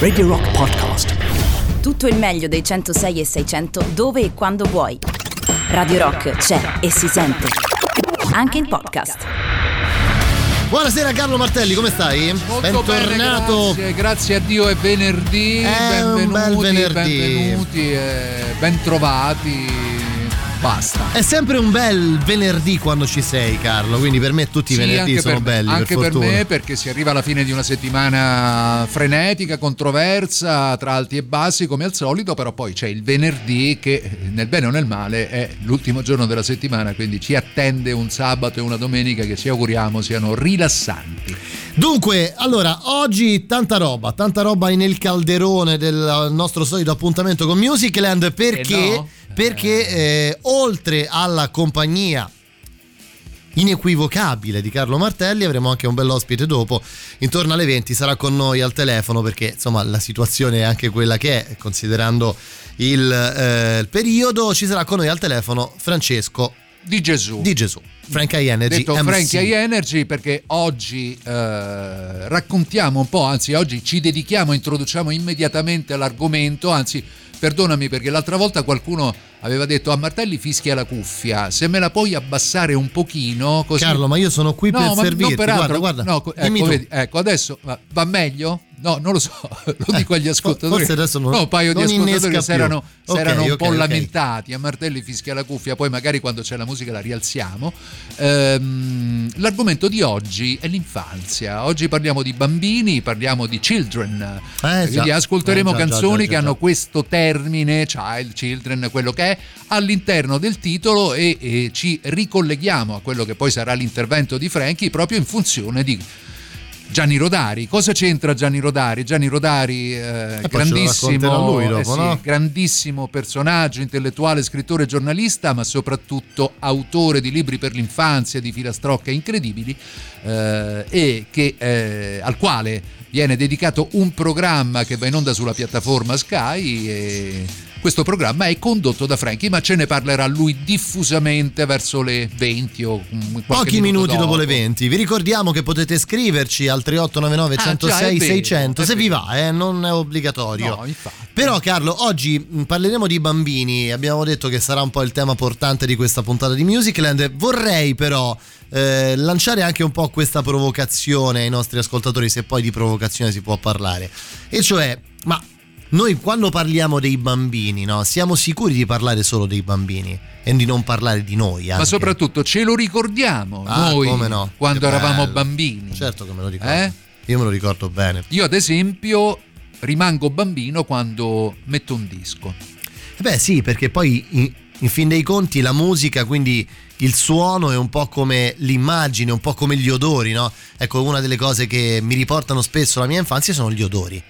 Radio Rock Podcast. Tutto il meglio dei 106 e 600 dove e quando vuoi. Radio Rock c'è e si sente. Anche in podcast. Buonasera Carlo Martelli, come stai? Molto Bentornato. bene, grazie, grazie a Dio è venerdì, È un benvenuti, bel venerdì. benvenuti, eh, bentrovati, basta. È sempre un bel venerdì quando ci sei, Carlo. Quindi per me tutti i Sì, venerdì sono per, belli. anche per, per me perché si arriva alla fine di una settimana frenetica, controversa, tra alti e bassi come al solito, però poi c'è il venerdì che nel bene o nel male è l'ultimo giorno della settimana, quindi ci attende un sabato e una domenica che ci auguriamo siano rilassanti. Dunque, allora, oggi tanta roba, tanta roba nel calderone del nostro solito appuntamento con Musicland perché, Eh no. Perché eh, oltre alla compagnia inequivocabile di Carlo Martelli avremo anche un bell'ospite dopo. Intorno alle 20 sarà con noi al telefono perché insomma la situazione è anche quella che è considerando il, eh, il periodo. Ci sarà con noi al telefono Francesco Di Gesù. di Gesù Frank I Energy detto MC. Frankie High Energy perché oggi eh, raccontiamo un po', anzi oggi ci dedichiamo, introduciamo immediatamente all'argomento, anzi perdonami perché l'altra volta qualcuno aveva detto a Martelli fischia la cuffia, se me la puoi abbassare un pochino così... Carlo ma io sono qui per no, ma servirti per guarda guarda no, ecco, vedi, ecco, adesso va, meglio? No, non lo so, lo dico agli ascoltatori. forse adesso non- no, un paio di ascoltatori si erano, più. si erano Ok, un po' ok. lamentati. A Martelli fischia la cuffia, poi magari quando c'è la musica la rialziamo. Ehm, l'argomento di oggi è l'infanzia. Oggi parliamo di bambini, parliamo di children. Eh, già. Quindi ascolteremo Eh, già, già, canzoni già, già, che hanno già. questo termine, child, children, quello che è, all'interno del titolo e, e ci ricolleghiamo a quello che poi sarà l'intervento di Frankie proprio in funzione di Gianni Rodari. Cosa c'entra Gianni Rodari? Gianni Rodari, eh, racconterà grandissimo, lui dopo, eh sì, no? grandissimo personaggio, intellettuale, scrittore, giornalista, ma soprattutto autore di libri per l'infanzia, di filastrocche incredibili, eh, e che, eh, al quale viene dedicato un programma che va in onda sulla piattaforma Sky. E questo programma è condotto da Frankie, ma ce ne parlerà lui diffusamente verso le 20 o mm, Pochi minuto minuti dopo le 20. Vi ricordiamo che potete scriverci al 3899 Ah, 106 già, è vero, 600 è se vi va, eh, non è obbligatorio. No, infatti. Però Carlo, oggi mh, parleremo di bambini, abbiamo detto che sarà un po' il tema portante di questa puntata di Musicland. Vorrei però eh, lanciare anche un po' questa provocazione ai nostri ascoltatori, se poi di provocazione si può parlare. E cioè, ma noi quando parliamo dei bambini, no, siamo sicuri di parlare solo dei bambini e di non parlare di noi anche. Ma soprattutto ce lo ricordiamo Ah, noi no? quando eravamo bambini. Certo che me lo ricordo. Eh? Io me lo ricordo bene. Io ad esempio rimango bambino quando metto un disco. Eh Beh, sì, perché poi in, in fin dei conti la musica, quindi il suono è un po' come l'immagine, un po' come gli odori, no? Ecco, una delle cose che mi riportano spesso alla mia infanzia sono gli odori.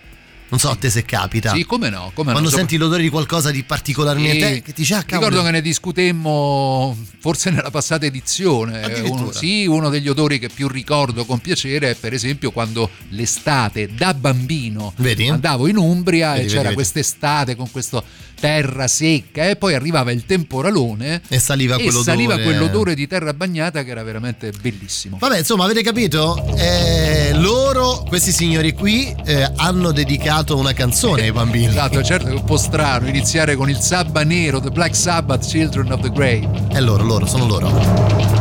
Non so a te se capita. Sì, come no? Come Quando no? senti l'odore di qualcosa di particolarmente eh, che ti dice ah, cavolo. Ricordo che ne discutemmo forse nella passata edizione. Uno, sì, uno degli odori che più ricordo con piacere è per esempio quando l'estate da bambino Vedi? andavo in Umbria Vedi, e vedi, c'era quest'estate con questa terra secca e poi arrivava il temporalone E saliva e quell'odore. saliva quell'odore di terra bagnata che era veramente bellissimo. Vabbè, insomma, avete capito? Eh, loro, questi signori qui, eh, hanno dedicato una canzone ai bambini. Esatto, certo che è un po' strano iniziare con il Sabba nero, The Black Sabbath, Children of the Grave. È loro, loro, sono loro.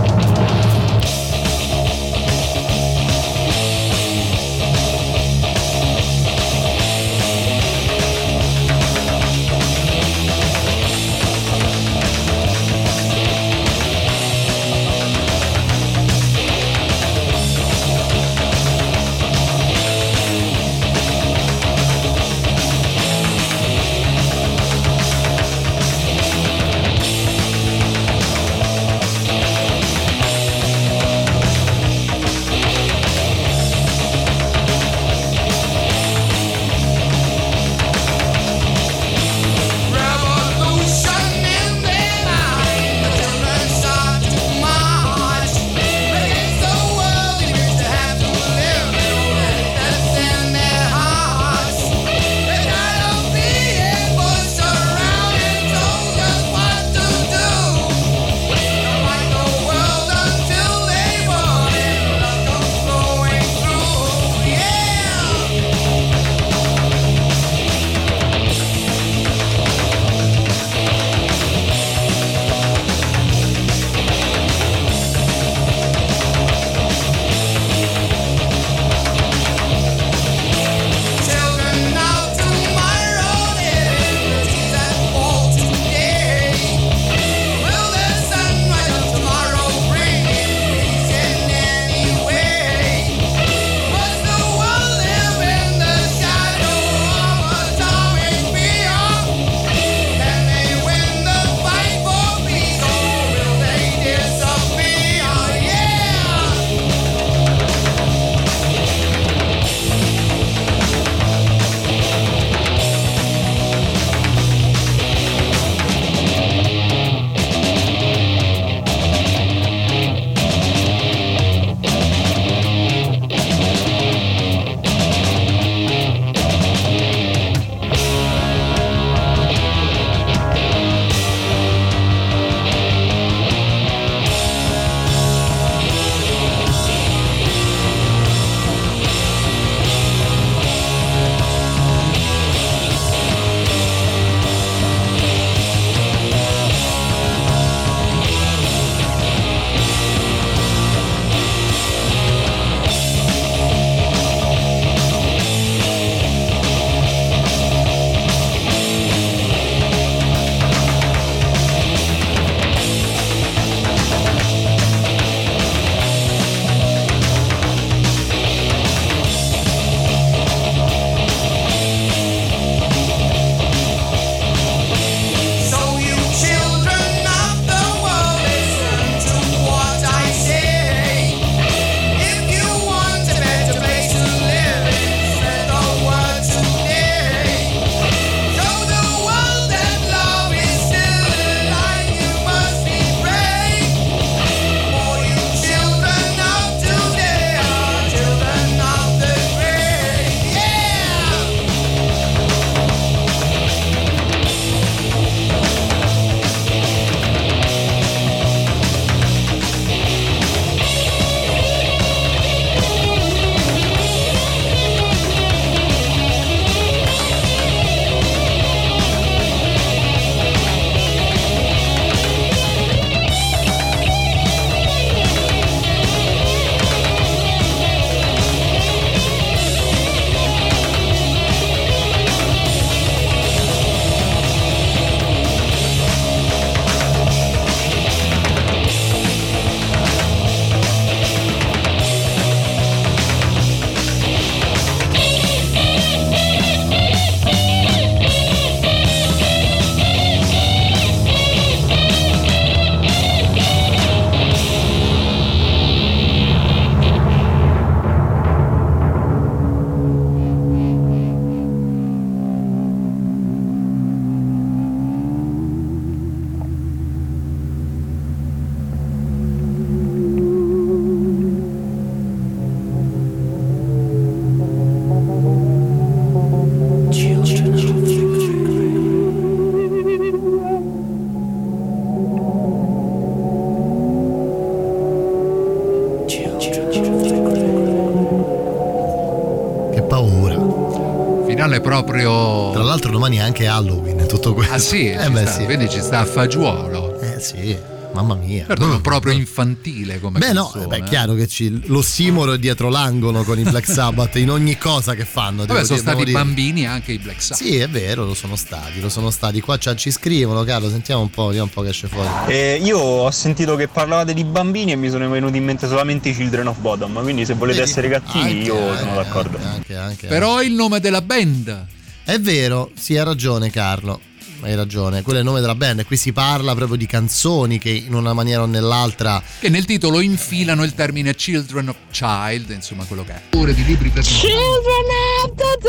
Anche Halloween, tutto questo. Ah sì, eh beh, sta, sì. quindi ci sta a fagiolo. Eh sì. Mamma mia. Certo, non proprio infantile come Beh, no, canzone, eh, beh, è eh. chiaro che ci, l'ossimoro è dietro l'angolo con i Black Sabbath in ogni cosa che fanno. Vabbè, sono dire- stati dire. bambini anche i Black Sabbath. Sì, è vero, lo sono stati, lo sono stati. Qua ci- ci scrivono, Carlo, sentiamo un po', vediamo un po' che esce fuori. Eh, io ho sentito che parlavate di bambini e mi sono venuti in mente solamente i Children of Bodom, quindi se volete Vedi? essere cattivi Anche, io eh, sono d'accordo. Anche, anche, Però il nome della band. È vero, sì, ha ragione Carlo. Hai ragione, quello è il nome della band. Qui si parla proprio di canzoni che in una maniera o nell'altra. Che nel titolo infilano il termine Children of Child, insomma quello che è. Ore di libri per Children of the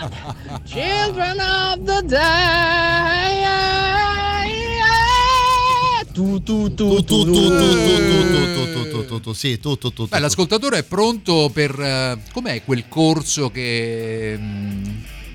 day. Children of the day. Tu tu tu Tu, tu, tu, tu, tu, tu, sì, tu, tu, tu, Beh, tu. l'ascoltatore è pronto per... eh, com'è quel corso che... mm,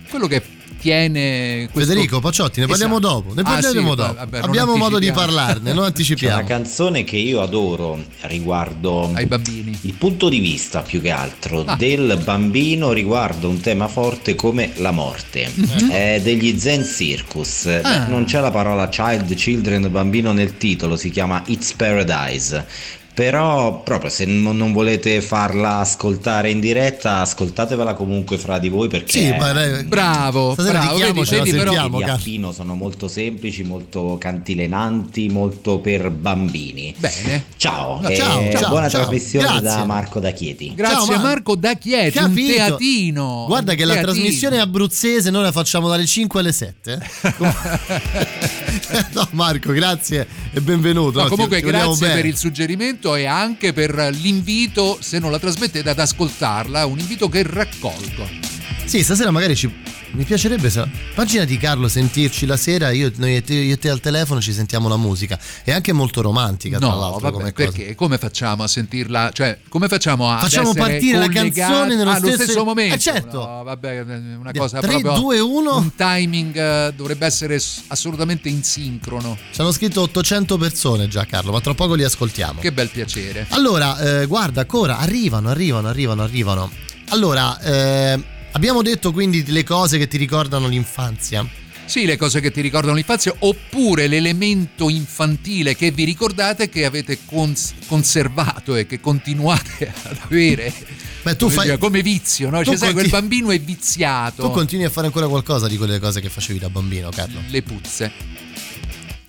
quello che tiene... questo- Federico Pacciotti, ne parliamo Esatto. dopo. Ne Ah, parleremo sì, dopo. vabbè, Abbiamo modo di anticipiamo. parlarne, non C'è una anticipiamo. canzone che io adoro riguardo Ai bambini. il punto di vista più che altro Ah. del bambino riguardo un tema forte come la morte. È degli Zen Circus. Ah. Non c'è la parola child, children, bambino nel titolo, si chiama It's Paradise. Però proprio se non volete farla ascoltare in diretta, ascoltatevela comunque fra di voi perché Sì, ma dai, Bravo, Stasera bravo. Vedi, la vedi, però- sentiamo. di Carlo. affino sono molto semplici, molto cantilenanti, molto per bambini. Bene. Ciao, No, e ciao, ciao, buona ciao. trasmissione Grazie. da Marco da Chieti. Grazie Ciao, a Marco. Da Chieti, un Capito. teatino. Guarda un che la teatino. trasmissione abruzzese noi la facciamo dalle 5 alle 7. no, Marco, grazie e benvenuto. No, ti- comunque ti vogliamo grazie per il suggerimento e anche per l'invito, se non la trasmettete, ad ascoltarla, un invito che raccolgo. Sì, stasera magari ci. Mi piacerebbe se. Immaginati Carlo sentirci la sera, io, noi e te, io e te al telefono ci sentiamo la musica. È anche molto romantica, tra No, l'altro. vabbè, come cosa. perché come facciamo a sentirla? Cioè, come facciamo a Facciamo partire la canzone nello allo stesso- momento? Eh, certo. No, vabbè, una cosa tre, proprio due, uno. un timing eh, dovrebbe essere assolutamente in sincrono. Ci hanno scritto 800 persone già, Carlo, ma tra poco li ascoltiamo. Che bel piacere. Allora, eh, guarda, ancora arrivano, arrivano, arrivano, arrivano. Allora, eh, abbiamo detto quindi le cose che ti ricordano l'infanzia. Sì, le cose che ti ricordano l'infanzia, oppure l'elemento infantile che vi ricordate che avete cons- conservato e che continuate ad avere. Beh, tu come, fai- dire, come vizio, no? tu Cioè, sai, quel bambino è viziato. Tu continui a fare ancora qualcosa di quelle cose che facevi da bambino, Carlo? le puzze.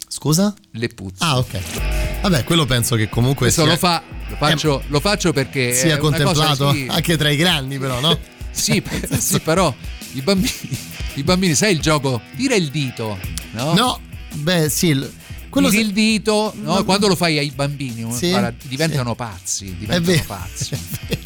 Scusa? Le puzze. Ah, ok. Vabbè, quello penso che comunque Questo sia, lo, fa, lo, faccio, lo faccio perché. sia contemplato sì, anche tra i grandi, però, no? Sì, sì, però i bambini, i bambini, sai il gioco? Tira il dito, no? No, beh, sì. Quello il dito, no? No. quando lo fai ai bambini, Sì, guarda, diventano sì. pazzi, È diventano vero, pazzi.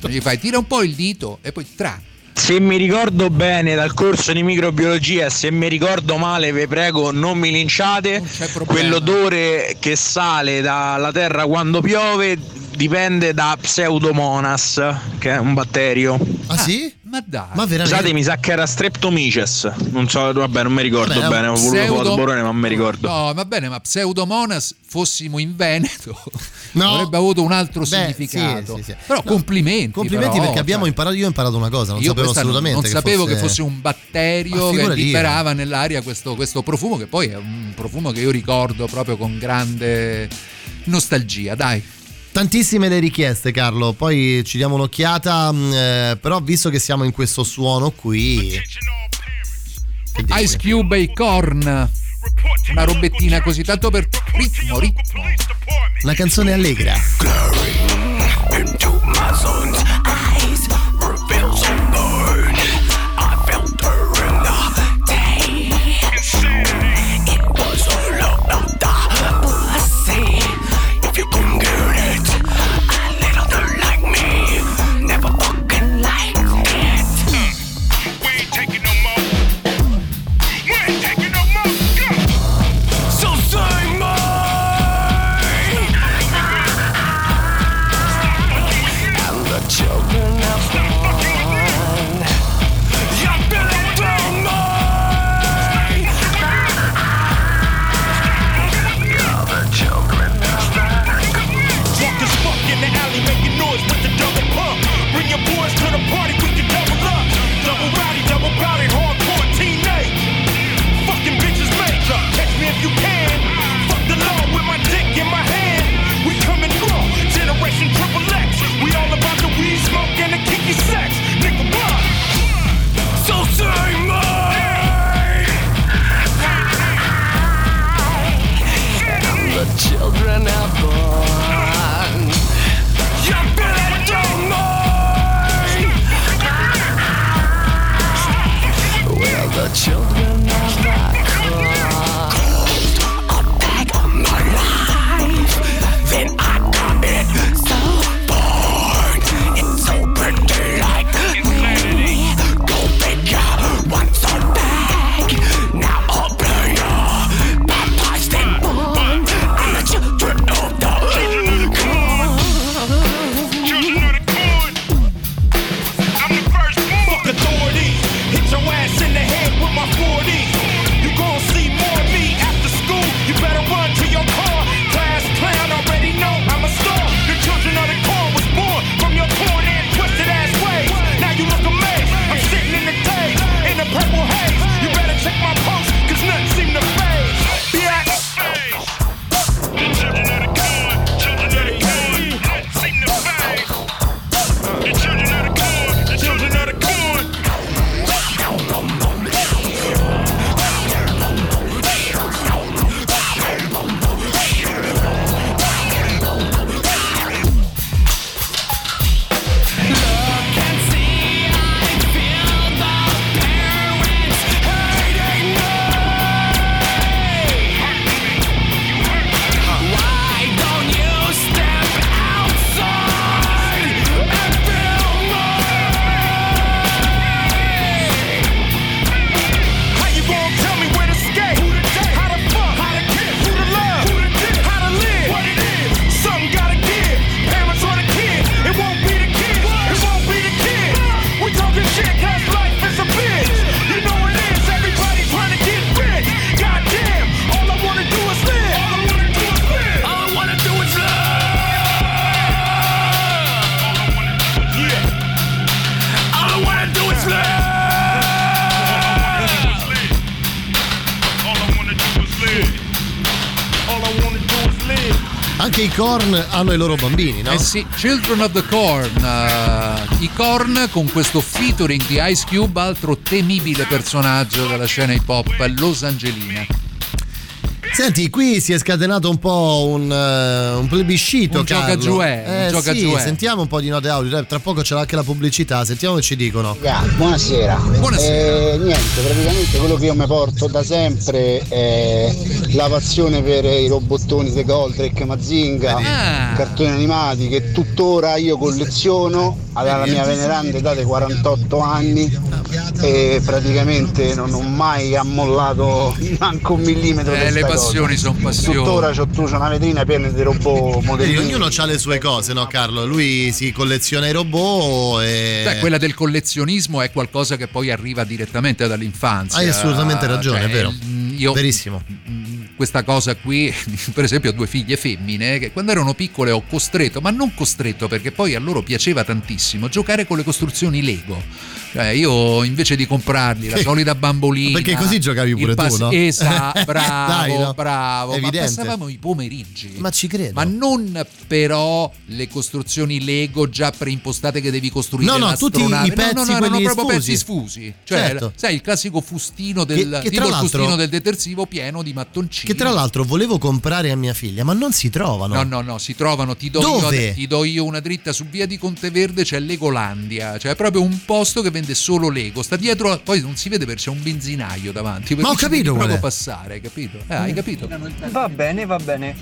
Gli fai tira un po' il dito e poi tra. Se mi ricordo bene dal corso di microbiologia, se mi ricordo male, vi prego, non mi linciate. Non c'è problema. Quell'odore che sale dalla terra quando piove dipende da Pseudomonas, che è un batterio. Ah, sì? Ma dai. Ma veramente? Scusate, mi sa che era Streptomices. Non so, vabbè, non mi ricordo Vabbè, bene, ho voluto Pseudo- fare sborone, ma non mi ricordo. No, va bene, ma Pseudomonas fossimo in Veneto No. avrebbe avuto un altro Beh, significato. sì, sì, sì. Però No, complimenti. Complimenti però, perché abbiamo cioè, imparato. Io ho imparato una cosa, non io sapevo questa non- assolutamente. Non sapevo fosse... che fosse un batterio che liberava nell'aria questo, questo profumo, che poi è un profumo che io ricordo proprio con grande nostalgia. Dai, Tantissime le richieste, Carlo. Poi ci diamo un'occhiata. mh, eh, però, visto che siamo in questo suono qui. Ice Cube e i Korn. Una robettina così, tanto per ritmo, ritmo. Una canzone allegra. Into my son's corn hanno i loro bambini, no? Eh sì, Children of the Corn, eh, i Corn con questo featuring di Ice Cube, altro temibile personaggio della scena hip hop Los Angelina. Senti, qui si è scatenato un po' un, eh, un plebiscito. Un Carlo. giocagiuè, un Eh, giocagiuè. sì, sentiamo un po' di note audio. dai, Tra poco c'è anche la pubblicità. Sentiamo che ci dicono. Raga, buonasera. Buonasera. Eh, niente, praticamente quello che io mi porto da sempre è la passione per i robottoni di Goldrake, Mazinga, Ah. cartoni animati che tuttora io colleziono alla mia veneranda età di 48 anni e praticamente non ho mai ammollato neanche un millimetro Eh, le passioni sono passioni. Tuttora c'ho chiuso una vetrina piena di robot Vedi, modellini. ognuno ha le sue cose, no, Carlo? Lui si colleziona i robot e. Beh, quella del collezionismo è qualcosa che poi arriva direttamente dall'infanzia. Hai assolutamente ragione, Cioè, è vero. mm, Io, Verissimo. mm, questa cosa qui, per esempio, ho due figlie femmine che quando erano piccole ho costretto, ma non costretto perché poi a loro piaceva tantissimo giocare con le costruzioni Lego. Cioè, io invece di comprargli la solita bambolina. Perché così giocavi pure il tu, no? Esatto, bravo, Dai, no? bravo. Evidente. Ma passavamo i pomeriggi. Ma ci credo. Ma non però le costruzioni Lego già preimpostate che devi costruire No, no, tutti i pezzi, no, no, no, erano quelli proprio sfusi. pezzi sfusi. Cioè, Certo. sai, il classico fustino del Che- che tipo il fustino del detersivo pieno di mattoncini. Che tra l'altro volevo comprare a mia figlia, ma non si trovano. No, no, no, si trovano, ti do, Dove? io, ti do io una dritta su via di Conteverde, c'è Legolandia, cioè è proprio un posto che vende solo Lego, sta dietro, poi non si vede perché c'è un benzinaio davanti. Ma ho capito qual è. passare, hai capito? Eh, hai capito? Va bene, va bene.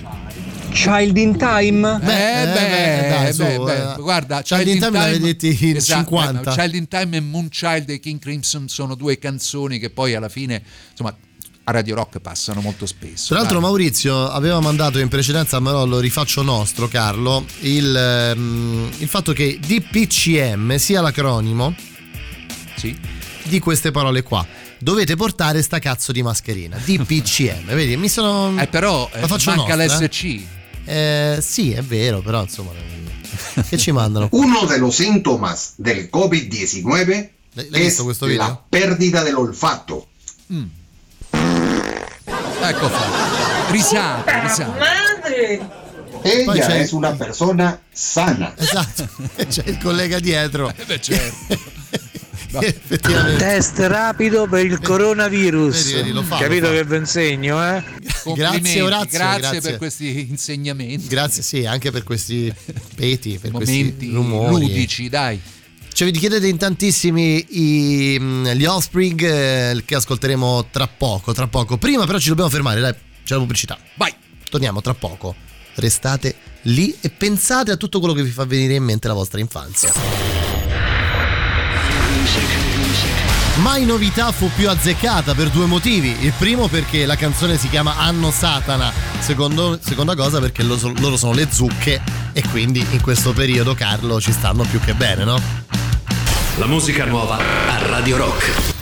Child in time? Eh, Beh, beh, beh, dai, su, beh, beh, eh. guarda, Child in Time l'avevi detti in 50. eh, Child in Time e Moonchild dei King Crimson sono due canzoni che poi alla fine, insomma, a Radio Rock passano molto spesso. Tra l'altro dai. Maurizio aveva mandato in precedenza, ma lo rifaccio nostro Carlo, il, ehm, il fatto che DPCM sia l'acronimo Sì. di queste parole qua. Dovete portare sta cazzo di mascherina. DPCM, vedi? Mi sono... Eh, però eh, La faccio manca nostra, l'SC. Eh, sì, è vero, però insomma... Che ci mandano? Uno de los síntomas del COVID-19 L'hai visto questo video? la pérdida del olfato. Ecco fatto. Risate, risate. Ella Poi c'è- es una persona sana. Esatto, c'è il collega dietro. Eh beh, certo. Effettivamente. Test rapido per il coronavirus. Vedi, vedi, lo fa, Capito lo fa. che vi insegno, eh? Grazie Orazio, grazie, grazie. per questi insegnamenti. Grazie, sì, anche per questi peti, per momenti questi rumori. ludici, dai. Cioè, vi chiedete in tantissimi i, mm, gli Offspring eh, che ascolteremo tra poco, tra poco. Prima però ci dobbiamo fermare, dai, c'è la pubblicità. Vai. Torniamo tra poco. Restate lì e pensate a tutto quello che vi fa venire in mente la vostra infanzia. Mai novità fu più azzeccata per due motivi. Il primo perché la canzone si chiama Anno Satana. Secondo, seconda cosa perché lo so- loro sono le zucche e quindi in questo periodo, Carlo, ci stanno più che bene, no? La musica nuova a Radio Rock.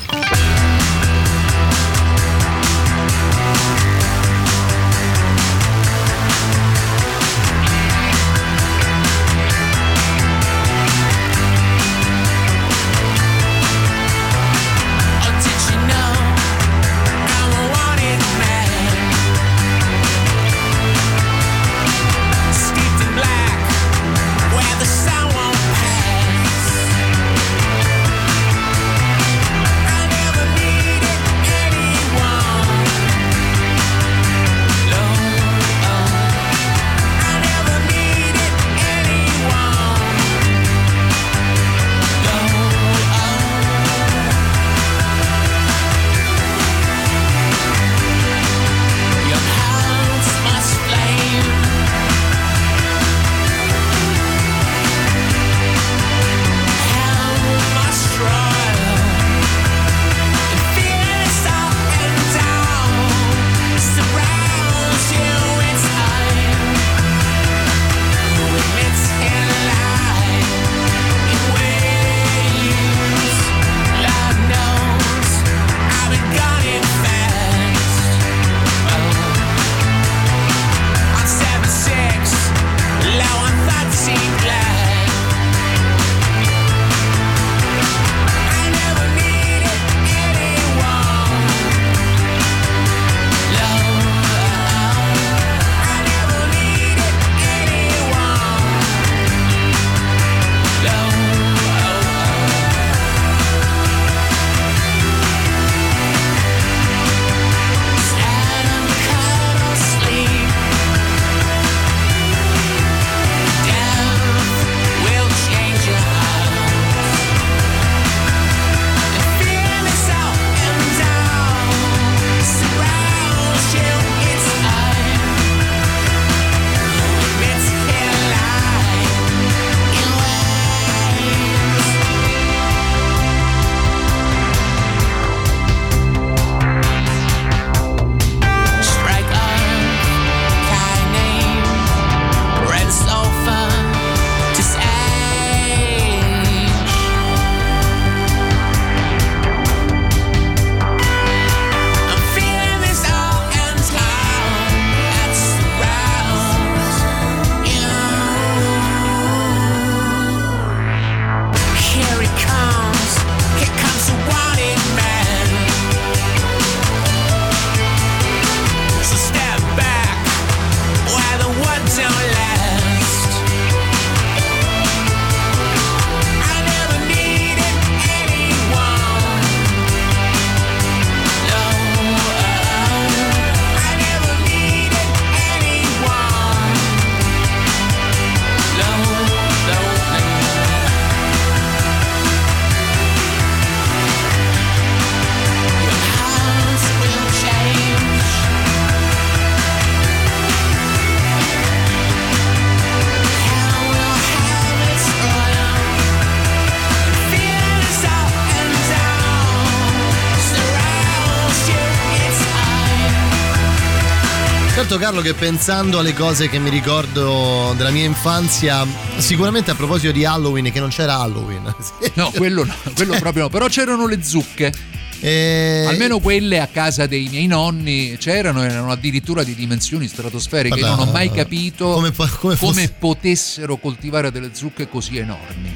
Carlo che pensando alle cose che mi ricordo della mia infanzia, sicuramente a proposito di Halloween, che non c'era Halloween. No, quello no, quello proprio no. Però c'erano le zucche. E... Almeno quelle a casa dei miei nonni c'erano, erano addirittura di dimensioni stratosferiche. Guarda, non ho mai capito come, come fosse- potessero coltivare delle zucche così enormi.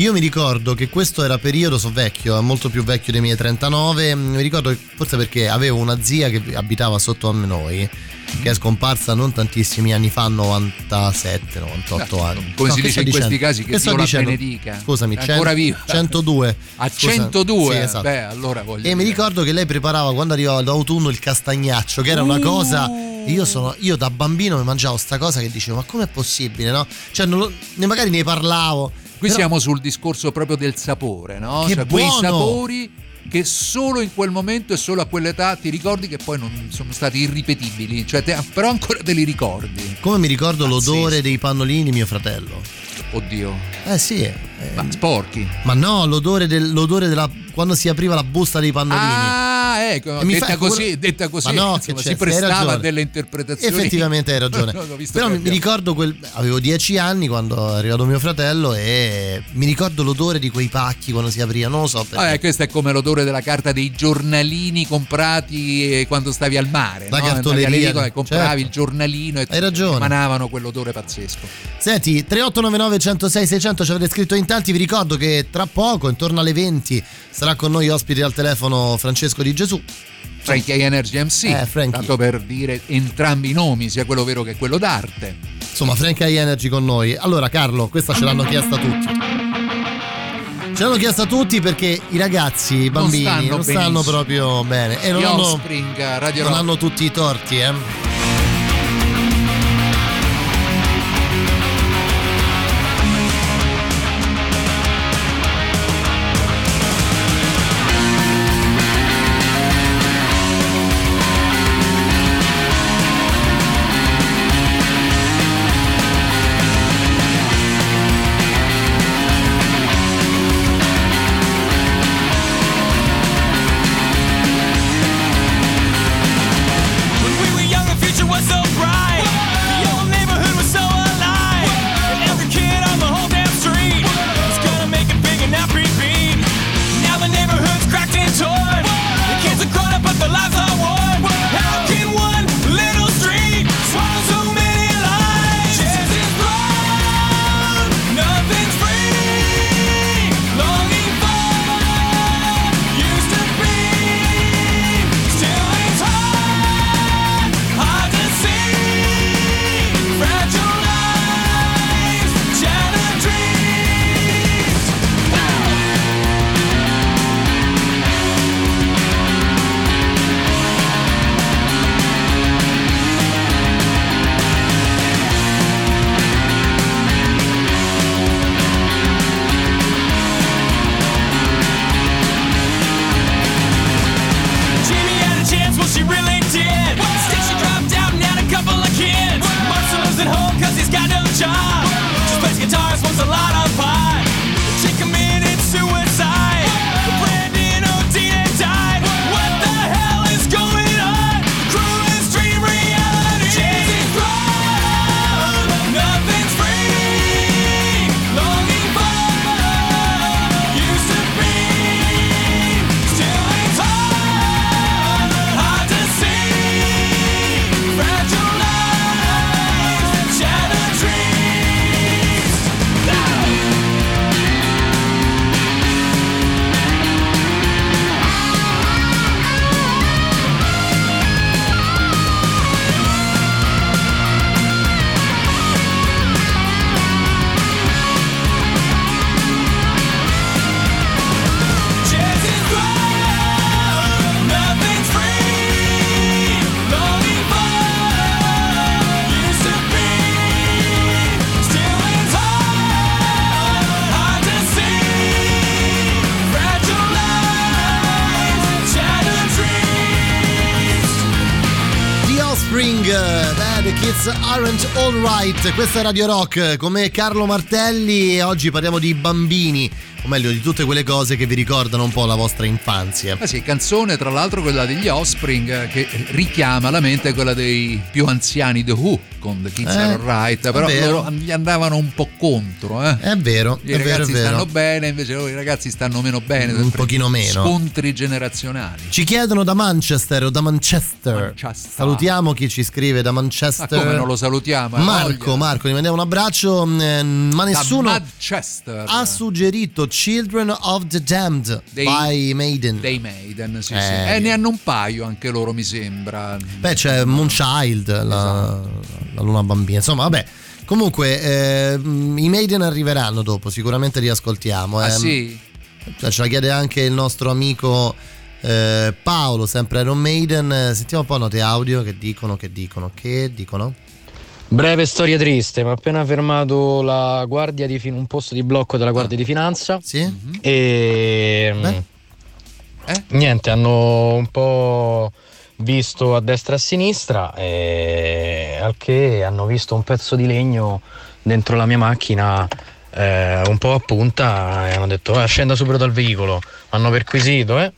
Io mi ricordo che questo era periodo, so vecchio, è molto più vecchio dei miei 39. Mi ricordo che forse perché avevo una zia che abitava sotto a noi, che è scomparsa non tantissimi anni fa, 97, 98 Eh, anni. come No, si che dice in questi dicendo? casi, che sto Dio la dicendo? benedica. Scusami, ancora viva. 102. A Scusa. 102? Sì, esatto. Beh, allora voglio E mi dire. ricordo che lei preparava quando arrivava l'autunno il castagnaccio, che era una Uh. cosa. Io, sono, io da bambino mi mangiavo sta cosa che dicevo, ma com'è possibile, no? Cioè, lo- ne- magari ne parlavo. Qui però- siamo sul discorso proprio del sapore, no? Che cioè quei buono! sapori che solo in quel momento e solo a quell'età ti ricordi che poi non sono stati irripetibili, cioè te- però ancora te li ricordi. Come mi ricordo Pazzesco. l'odore dei pannolini, mio fratello. Oddio. Eh sì. Eh, Ma sporchi. Ma no, l'odore, del- l'odore della. quando si apriva la busta dei pannolini. Ah, ecco, detta, fa- così, detta così, Ma no, insomma, che si hai prestava delle interpretazioni. Effettivamente hai ragione. Visto Però mi, abbiamo- ricordo quel. Avevo dieci anni quando è arrivato mio fratello e mi ricordo l'odore di quei pacchi quando si aprivano. Non lo so perché. Ah, eh, questo è come l'odore della carta dei giornalini comprati eh, quando stavi al mare. La no? cartoleria, e compravi certo. il giornalino e Hai ragione. emanavano quell'odore pazzesco. Senti, 3899 106 600 ci avete scritto in tanti, vi ricordo che tra poco, intorno alle 20, sarà con noi ospite al telefono Francesco Di Gesù. Frankie Energy MC, Eh, Frankie. tanto per dire entrambi i nomi, sia quello vero che quello d'arte. Insomma, Frank High Energy con noi. Allora, Carlo, questa ce l'hanno chiesta tutti. Ce l'hanno chiesta tutti perché i ragazzi, i Non bambini, stanno non stanno, proprio bene. E non, hanno, non hanno tutti i torti, eh. Alright. Questa è Radio Rock come Carlo Martelli e oggi parliamo di bambini. O meglio di tutte quelle cose che vi ricordano un po' la vostra infanzia. Ah sì, canzone tra l'altro quella degli Offspring eh, che richiama alla mente quella dei più anziani The Who con The Kids Eh, Are Right, però loro gli andavano un po' contro, eh. È vero, I è ragazzi vero. stanno bene, invece loro i ragazzi stanno meno bene. Un pochino meno. Scontri generazionali. Ci chiedono da Manchester o da Manchester. Manchester. Salutiamo chi ci scrive da Manchester. Ma come non lo salutiamo? eh, Marco, voglia. Marco, gli mandiamo un abbraccio, mm, ma nessuno ha suggerito Children of the Damned Dei- by Maiden. Dei Maiden, sì, Eh, sì. E ne hanno un paio anche loro, mi sembra. Beh, c'è Moonchild, la, Esatto. la luna bambina. Insomma, vabbè. Comunque, eh, i Maiden arriveranno dopo, sicuramente li ascoltiamo. Ah eh. sì? Cioè, Ce la chiede anche il nostro amico eh, Paolo, sempre Iron Maiden. Sentiamo un po' note audio che dicono, che dicono, che dicono. Breve storia triste, mi ha appena fermato la guardia di fin- un posto di blocco della Guardia di Finanza. Sì? E mm, Eh? niente, hanno un po' visto a destra e a sinistra e al che hanno visto un pezzo di legno dentro la mia macchina eh, un po' a punta e hanno detto "Eh, scenda subito dal veicolo. Hanno perquisito, eh?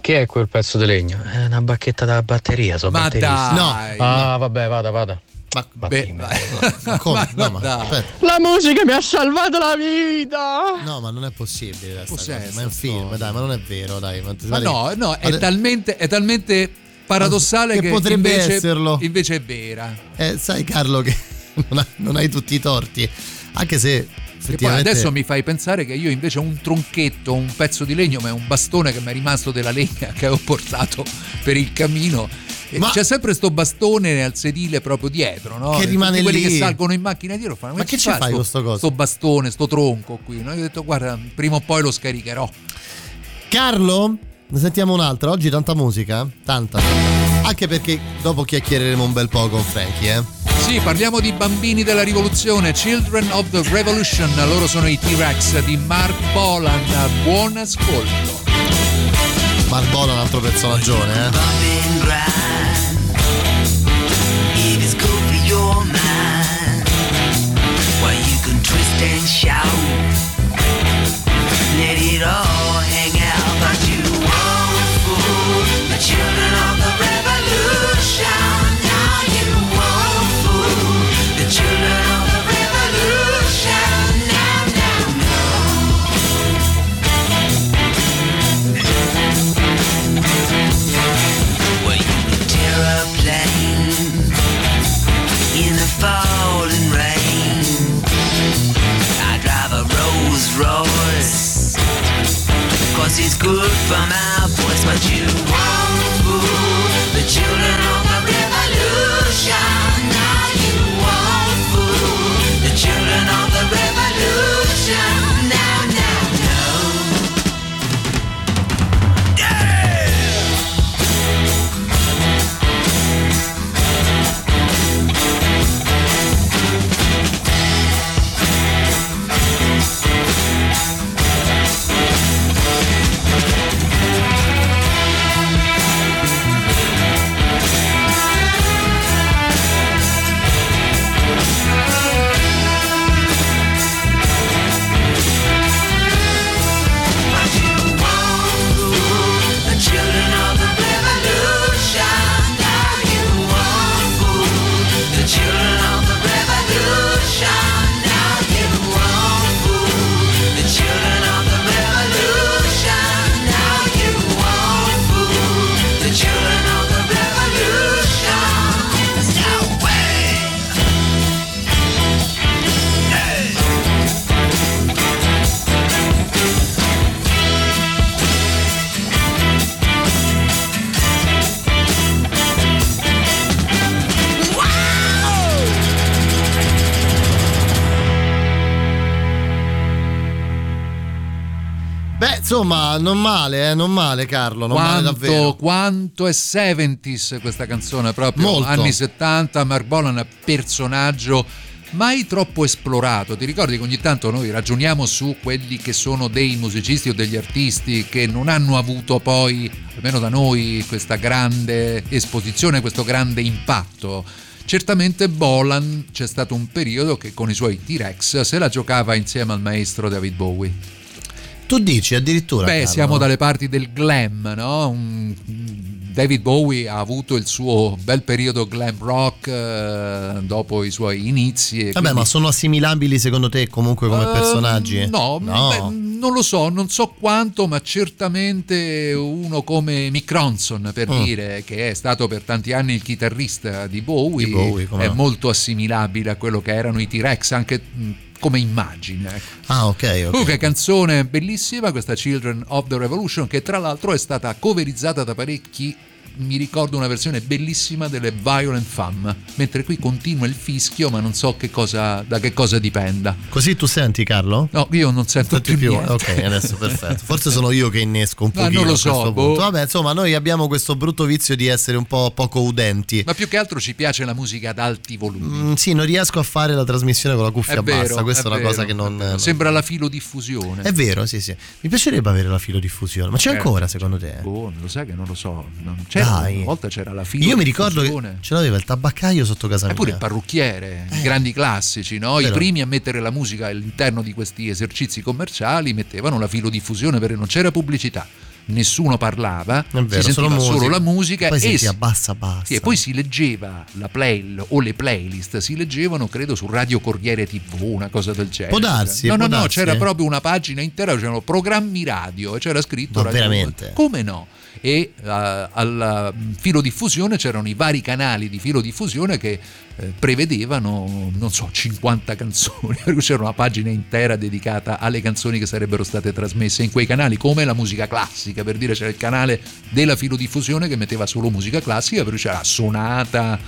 Che è quel pezzo di legno? È una bacchetta da batteria, so Ma batterista. dai! Ah, vabbè, vada, vada. Ma, Beh, Ma come? No, ma dai. aspetta. La musica mi ha salvato la vita! No, ma non è possibile. cosa, Ma è un film, dai, ma non è vero, dai. Ma, Ma no, no, è Ade- talmente, è talmente paradossale Che che, potrebbe invece, esserlo. invece è vera. Eh, sai Carlo che non, ha- non hai tutti i torti, anche se poi effettivamente... adesso mi fai pensare che io invece ho un tronchetto, un pezzo di legno, ma è un bastone che mi è rimasto della legna che ho portato per il cammino. Ma- c'è sempre sto bastone al sedile proprio dietro, no? Che rimane tutti quelli lì. che salgono in macchina dietro fanno: Ma che ci fa fai sto- con sto coso?" Sto bastone, sto tronco qui. No? Io ho detto: Guarda, prima o poi lo scaricherò. Carlo, ne sentiamo un'altra, oggi tanta musica, tanta. Anche perché dopo chiacchiereremo un bel po' con Frankie, eh. Sì, parliamo di bambini della rivoluzione, Children of the Revolution. Loro sono i T-Rex di Mark Bolan. Buon ascolto. Barbola è un altro personaggione, eh. Good for my voice, but you won't fool the children non male, eh, non male Carlo, non male davvero. Quanto, quanto è 70s questa canzone, proprio Molto. anni 70, Mark Bolan personaggio mai troppo esplorato. Ti ricordi che ogni tanto noi ragioniamo su quelli che sono dei musicisti o degli artisti che non hanno avuto poi, almeno da noi, questa grande esposizione, questo grande impatto. Certamente Bolan c'è stato un periodo che con i suoi T-Rex se la giocava insieme al maestro David Bowie. Tu dici addirittura. Beh, Carlo? siamo dalle parti del glam, no? Un- David Bowie ha avuto il suo bel periodo glam rock eh, dopo i suoi inizi. Vabbè, quindi- ma sono assimilabili secondo te comunque come Eh, personaggi? No, beh, non lo so, non so quanto, ma certamente uno come Mick Ronson, per Mm. dire, che è stato per tanti anni il chitarrista di Bowie, Di Bowie, è no. molto assimilabile a quello che erano i T-Rex, anche mh, come immagine. ecco. Ah, ok, ok. Comunque, canzone bellissima, questa Children of the Revolution, che tra l'altro è stata coverizzata da parecchi. Mi ricordo una versione bellissima delle Violent Femme, mentre qui continua il fischio, ma non so che cosa, da che cosa dipenda. Così tu senti Carlo? No, io non sento più, più, ok, adesso perfetto. Forse sono io che innesco un Ma pochino non lo so, questo boh. punto. Vabbè, insomma, noi abbiamo questo brutto vizio di essere un po' poco udenti. Ma più che altro ci piace la musica ad alti volumi. Mm, sì, non riesco a fare la trasmissione con la cuffia vero, bassa, questa è, una vero, cosa che non... vero. Sembra la filodiffusione. È vero, sì, sì. Mi piacerebbe avere la filodiffusione, ma c'è Eh, ancora secondo te? Boh, lo sai che non lo so. Non c'era, Dai. Una volta c'era la filodiffusione. Io mi ricordo che ce l'aveva il tabaccaio sotto casa Eppure il mia. parrucchiere, i grandi classici, no? i primi a mettere la musica all'interno di questi esercizi commerciali mettevano la filodiffusione perché non c'era pubblicità, nessuno parlava, vero, si sentiva solo solo, la musica Poi e, si- abbassa, bassa. sì, e poi si leggeva la play o le playlist, si leggevano credo su Radio Corriere TV, una cosa del genere. Può darsi, No, no, può no, darsi. c'era proprio una pagina intera, c'erano programmi radio e c'era scritto Ma Radio veramente? Come no? E eh, alla mm, filodiffusione c'erano i vari canali di filodiffusione che eh, prevedevano, non so, 50 canzoni, c'era una pagina intera dedicata alle canzoni che sarebbero state trasmesse in quei canali, come la musica classica, per dire c'era il canale della filodiffusione che metteva solo musica classica, per cui c'era sonata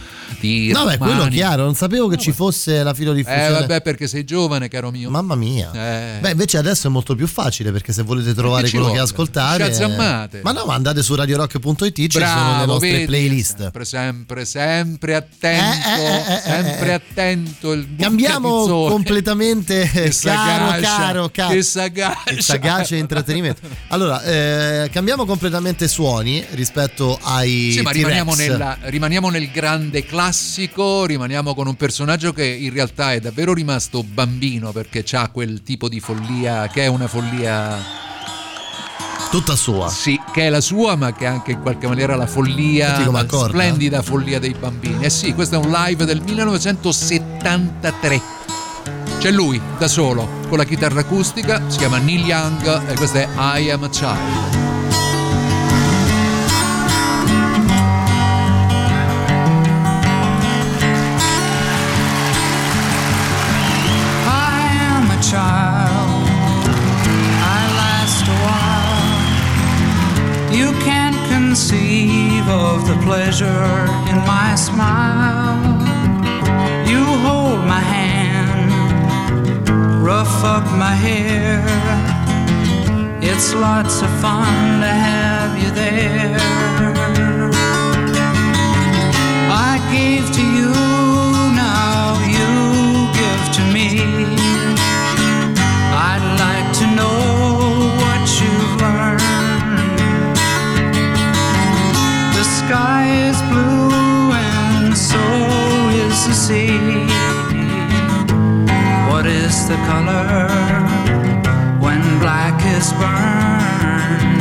di No, beh, quello Rachmaninoff. chiaro, non sapevo che ci fosse la filodiffusione. Eh vabbè, perché sei giovane, caro mio. Mamma mia. Eh. Beh, invece adesso è molto più facile perché se volete trovare quello che ascoltare. Sciazzammate. Ma no, ma andate su radiorock.it, ci sono le Bravo, nostre vedi? playlist. Sempre, sempre, sempre attento, eh, sempre attento. Il Cambiamo completamente, Che caro, sagacia, caro, caro. Che sagacia. Sagace intrattenimento. Allora, eh, cambiamo completamente suoni rispetto ai Sì, ma rimaniamo, nella- rimaniamo nel grande classico, rimaniamo con un personaggio che in realtà è davvero rimasto bambino perché ha quel tipo di follia che è una follia Tutta sua. Sì, che è la sua, ma che è anche in qualche maniera la follia, la accorda? splendida follia dei bambini. Eh sì, questo è un live del 1973. C'è lui, da solo, con la chitarra acustica, si chiama Neil Young e questo è I Am a Child. Pleasure in my smile. You hold my hand, rough up my hair. It's lots of fun to have you there. I gave to the color when black is burned?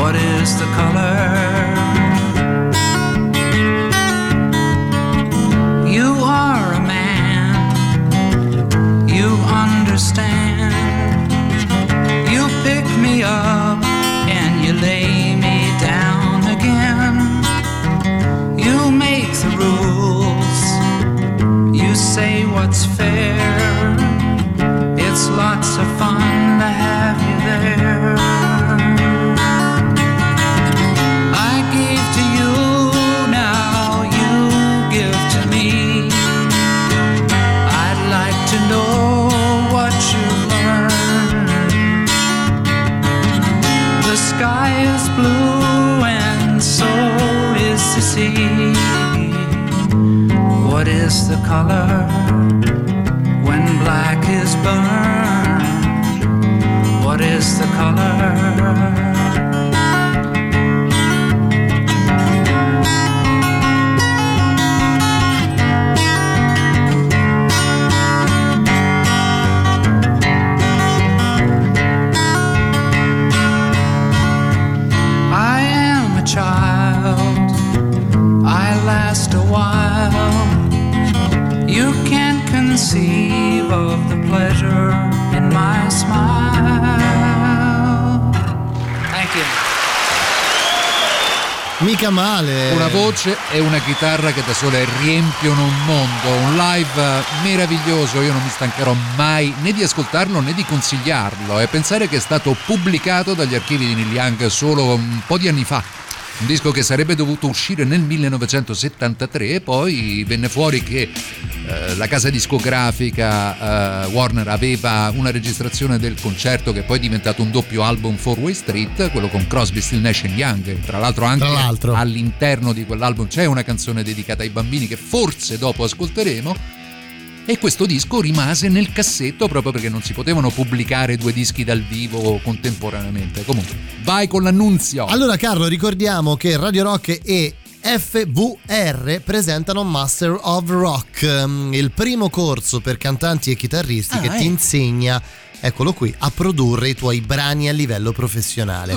What is the color? You are a man, you understand. You pick me up and you lay me down again. You make the rules, you say what's fair. Lots of fun to have you there. I gave to you, now you give to me. I'd like to know what you've learned. The sky is blue and so is the sea. What is the color when black is burned? What is the color? conceive of the pleasure in my smile. Mica male. Una voce e una chitarra che da sole riempiono un mondo, un live meraviglioso, io non mi stancherò mai né di ascoltarlo né di consigliarlo e pensare che è stato pubblicato dagli archivi di Neil Young solo un po' di anni fa. Un disco che sarebbe dovuto uscire nel 1973 e poi venne fuori che eh, la casa discografica eh, Warner aveva una registrazione del concerto che poi è diventato un doppio album Four Way Street, quello con Crosby, Still Nash Young. Tra l'altro anche Tra l'altro. all'interno di quell'album c'è una canzone dedicata ai bambini che forse dopo ascolteremo. E questo disco rimase nel cassetto proprio perché non si potevano pubblicare due dischi dal vivo contemporaneamente. Comunque, vai con l'annunzio. Allora, Carlo, ricordiamo che Radio Rock e FVR presentano Master of Rock, mm, il primo corso per cantanti e chitarristi Ah, che ti ecco. insegna, eccolo qui, a produrre i tuoi brani a livello professionale.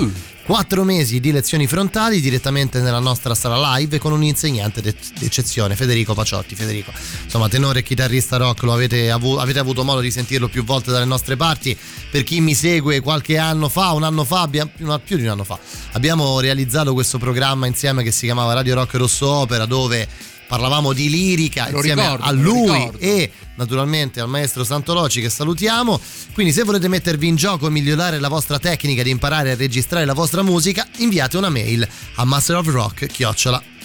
Quattro mesi di lezioni frontali direttamente nella nostra sala live con un insegnante d'e- d'eccezione, Federico Paciotti. Federico, insomma, tenore e chitarrista rock, avete, avu- avete avuto modo di sentirlo più volte dalle nostre parti. Per chi mi segue qualche anno fa, un anno fa, abbiamo- più di un anno fa, abbiamo realizzato questo programma insieme che si chiamava Radio Rock Rosso Opera, dove parlavamo di lirica lo insieme ricordo, a lui e naturalmente al maestro Santoloci che salutiamo. Quindi se volete mettervi in gioco e migliorare la vostra tecnica di imparare a registrare la vostra musica, inviate una mail a masterofrock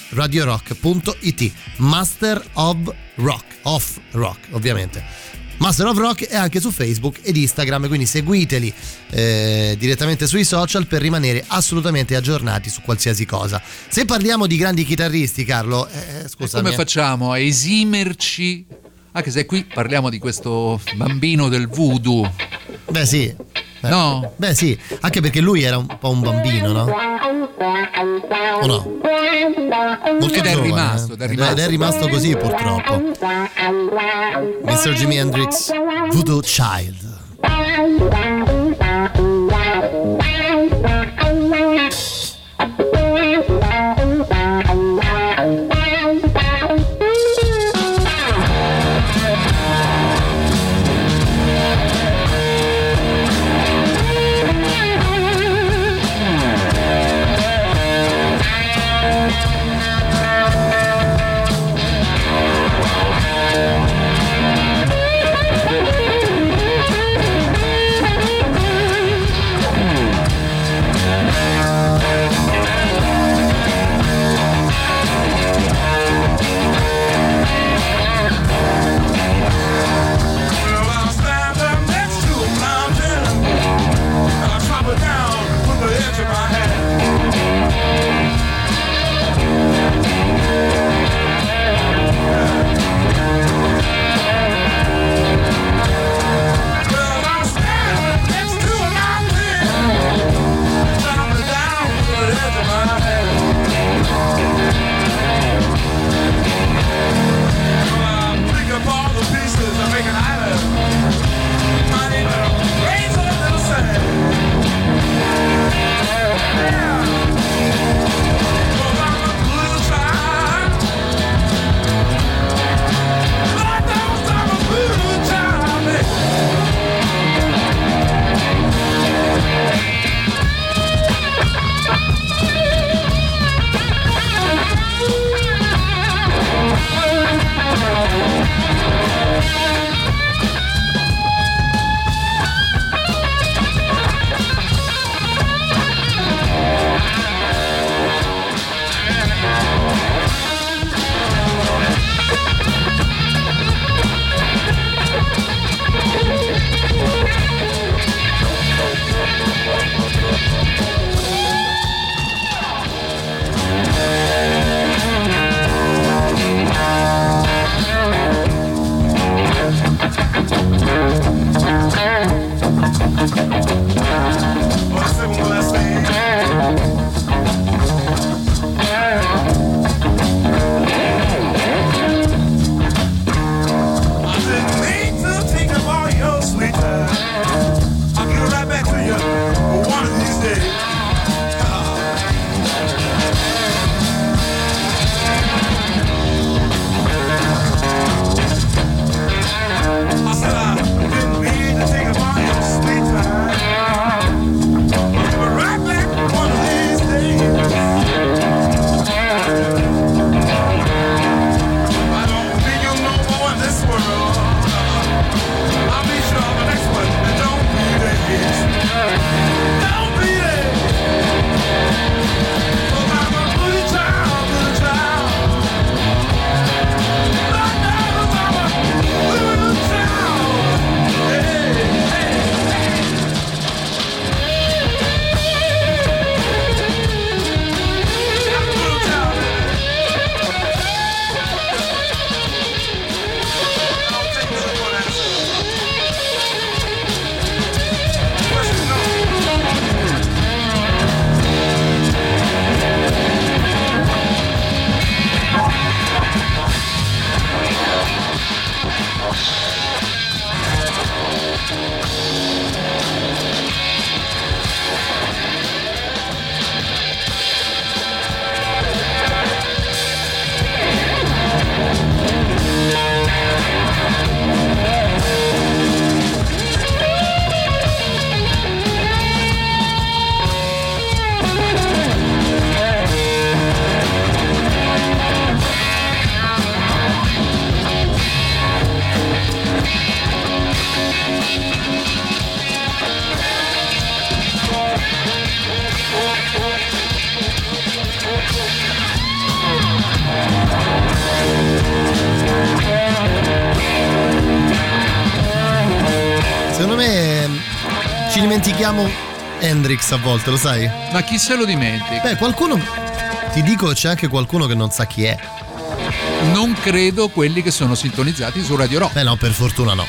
radiorock.it Master of Rock, off rock ovviamente. Master of Rock è anche su Facebook ed Instagram, quindi seguiteli eh, direttamente sui social per rimanere assolutamente aggiornati su qualsiasi cosa. Se parliamo di grandi chitarristi, Carlo, eh, E scusami. come facciamo a esimerci? Anche se qui parliamo di questo bambino del voodoo. Beh sì. Eh, No? Beh sì, anche perché lui era un po' un bambino, no? O no? Molto Ed è giovane, rimasto, eh. ed è rimasto. Ed è rimasto così purtroppo. Mr. Jimi Hendrix, Voodoo Child. Hendrix a volte, lo sai? Ma chi se lo dimentica? Beh, qualcuno. Ti dico, c'è anche qualcuno che non sa chi è. Non credo quelli che sono sintonizzati su Radio Rock. Eh no, per fortuna no.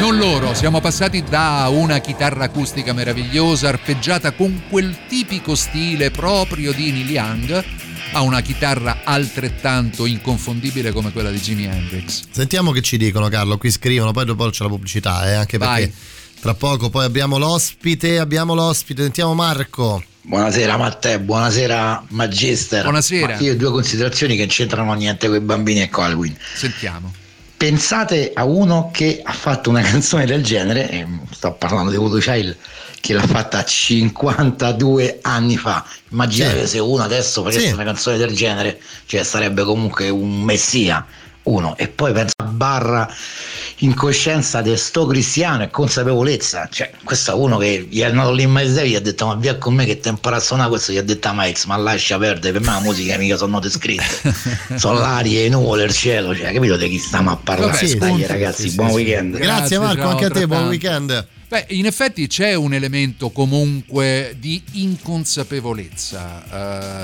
Non loro, siamo passati da una chitarra acustica meravigliosa, arpeggiata con quel tipico stile proprio di Neil Young, a una chitarra altrettanto inconfondibile come quella di Jimi Hendrix. Sentiamo che ci dicono, Carlo. Qui scrivono, poi dopo c'è la pubblicità, eh, anche perché Vai. Tra poco poi abbiamo l'ospite. Abbiamo l'ospite. Sentiamo Marco. Buonasera Matteo, buonasera Magister. Buonasera. Ma io ho due considerazioni che non c'entrano niente con i bambini e con Halloween. Sentiamo. Pensate a uno che ha fatto una canzone del genere, e sto parlando di Voodoo Child, che l'ha fatta 52 anni fa. Immaginate Sì. se uno adesso facesse Sì. una canzone del genere, cioè sarebbe comunque un messia. Uno, e poi pensa a barra incoscienza di sto cristiano e consapevolezza. Cioè, questo è uno che gli è andato lì in mezzo e gli ha detto: Ma via con me che te impara a suonare questo, gli ha detto a Max, ma lascia perdere, per me la musica mica sono note scritte. sono l'aria, i nuvole, il cielo, cioè, capito di chi stiamo a parlare? Vabbè, Dai, ragazzi, Sì, sì, buon sì. weekend. Grazie, Marco, ciao, anche a te, buon weekend. Beh, in effetti c'è un elemento comunque di inconsapevolezza.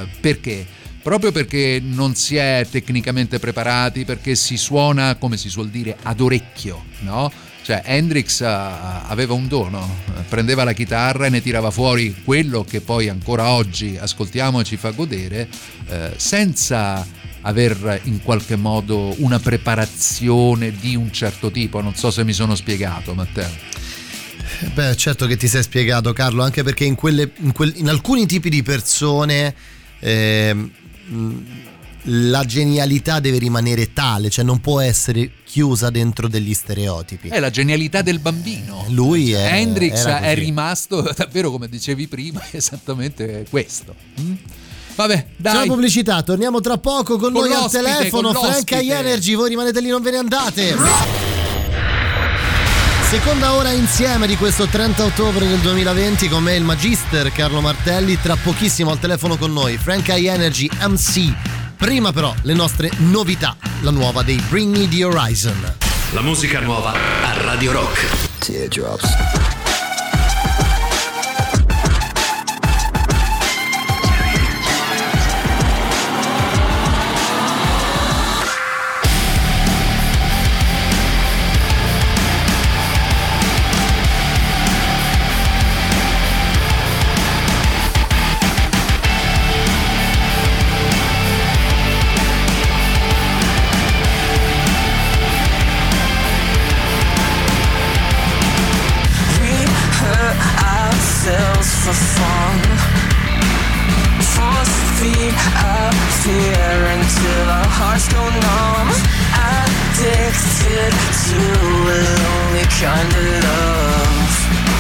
eh, perché? Proprio perché non si è tecnicamente preparati, perché si suona, come si suol dire, ad orecchio, no? Cioè Hendrix eh, aveva un dono, eh, prendeva la chitarra e ne tirava fuori quello che poi ancora oggi ascoltiamo e ci fa godere, eh, senza aver in qualche modo una preparazione di un certo tipo. Non so se mi sono spiegato, Matteo. Beh, certo che ti sei spiegato, Carlo, anche perché in, quelle- in quel- in alcuni tipi di persone mh, la genialità deve rimanere tale, cioè non può essere chiusa dentro degli stereotipi. È la genialità del bambino. Lui è, Hendrix è rimasto davvero come dicevi prima, esattamente questo. Mm? Vabbè, dai. pubblicità, torniamo tra poco con, Con noi al telefono, l'ospite. Energy, voi rimanete lì, non ve ne andate. Seconda ora insieme di questo 30 ottobre del 2020 con me il Magister Carlo Martelli, tra pochissimo al telefono con noi Frank Energy MC. Prima però le nostre novità, la nuova dei Bring Me The Horizon. La musica nuova a Radio Rock. Teardrops. Our fear until our hearts go numb. Addicted to a lonely kind of love.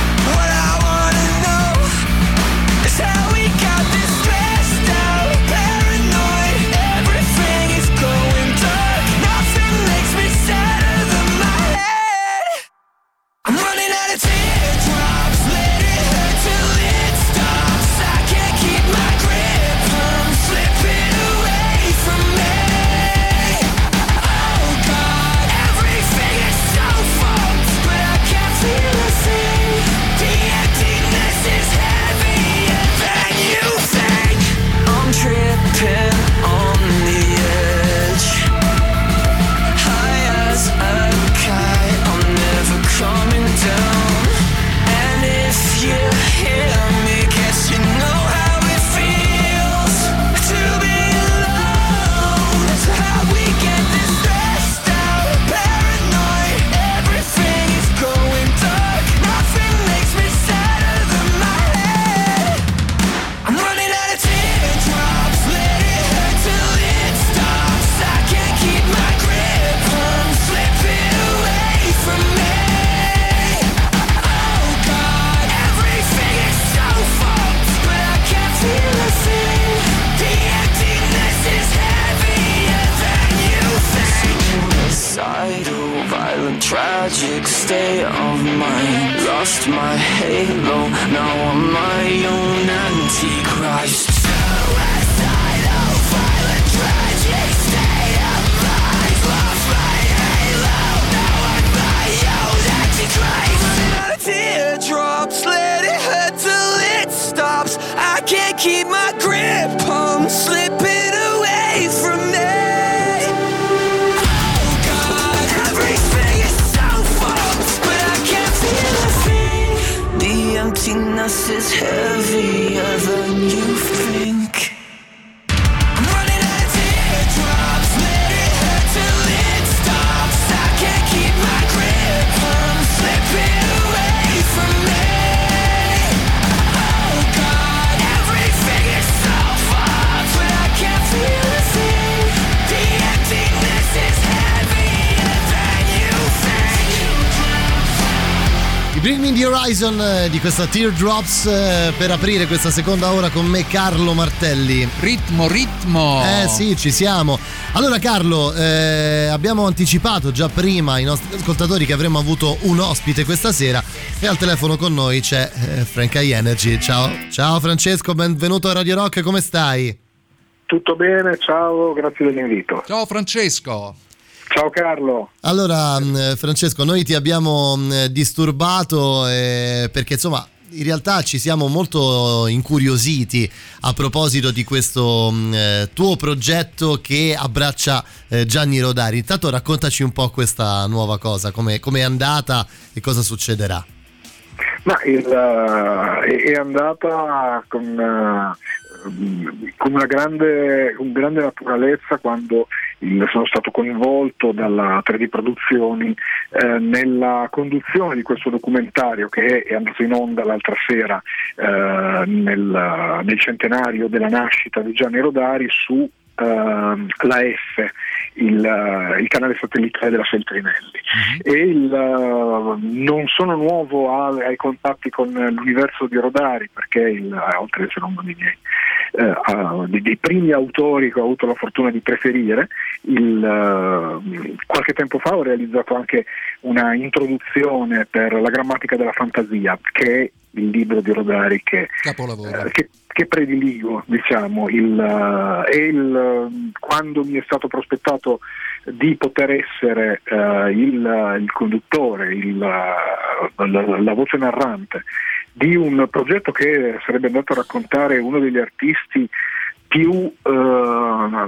Emptiness is heavier than you think. Horizon eh, di questa Teardrops eh, per aprire questa seconda ora con me Carlo Martelli. Ritmo, ritmo. Eh sì, ci siamo. Allora Carlo, eh, abbiamo anticipato già prima ai nostri ascoltatori che avremmo avuto un ospite questa sera e al telefono con noi c'è eh, Frank I Energy. Ciao, ciao Francesco, benvenuto a Radio Rock, come stai? Tutto bene, ciao, grazie dell'invito. Ciao Francesco. Ciao Carlo. Allora, mh, Francesco, noi ti abbiamo mh, disturbato eh, perché insomma in realtà ci siamo molto incuriositi a proposito di questo mh, eh, tuo progetto che abbraccia eh, Gianni Rodari. Intanto raccontaci un po' questa nuova cosa, come è andata e cosa succederà. Ma il, eh, è andata con, eh, con una grande, con grande naturalezza quando sono stato coinvolto dalla 3D Produzioni eh, nella conduzione di questo documentario che è andato in onda l'altra sera eh, nel, nel centenario della nascita di Gianni Rodari su ehm, la F, il, eh, il canale satellitare della Feltrinelli. E il, eh, non sono nuovo a- ai contatti con l'universo di Rodari perché il, eh, oltre ad essere uno dei miei eh, dei, primi autori che ho avuto la fortuna di preferire, il, eh, qualche tempo fa ho realizzato anche una introduzione per la grammatica della fantasia che è il libro di Rodari che, eh, che, che prediligo, diciamo, il, eh, il, quando mi è stato prospettato di poter essere eh, il, il conduttore, il, eh, la, la voce narrante di un progetto che sarebbe andato a raccontare uno degli artisti più eh,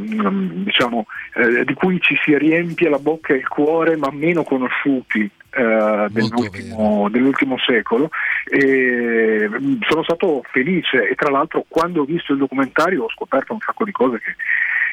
diciamo eh, di cui ci si riempie la bocca e il cuore ma meno conosciuti eh, dell'ultimo, dell'ultimo secolo e sono stato felice e tra l'altro quando ho visto il documentario ho scoperto un sacco di cose che,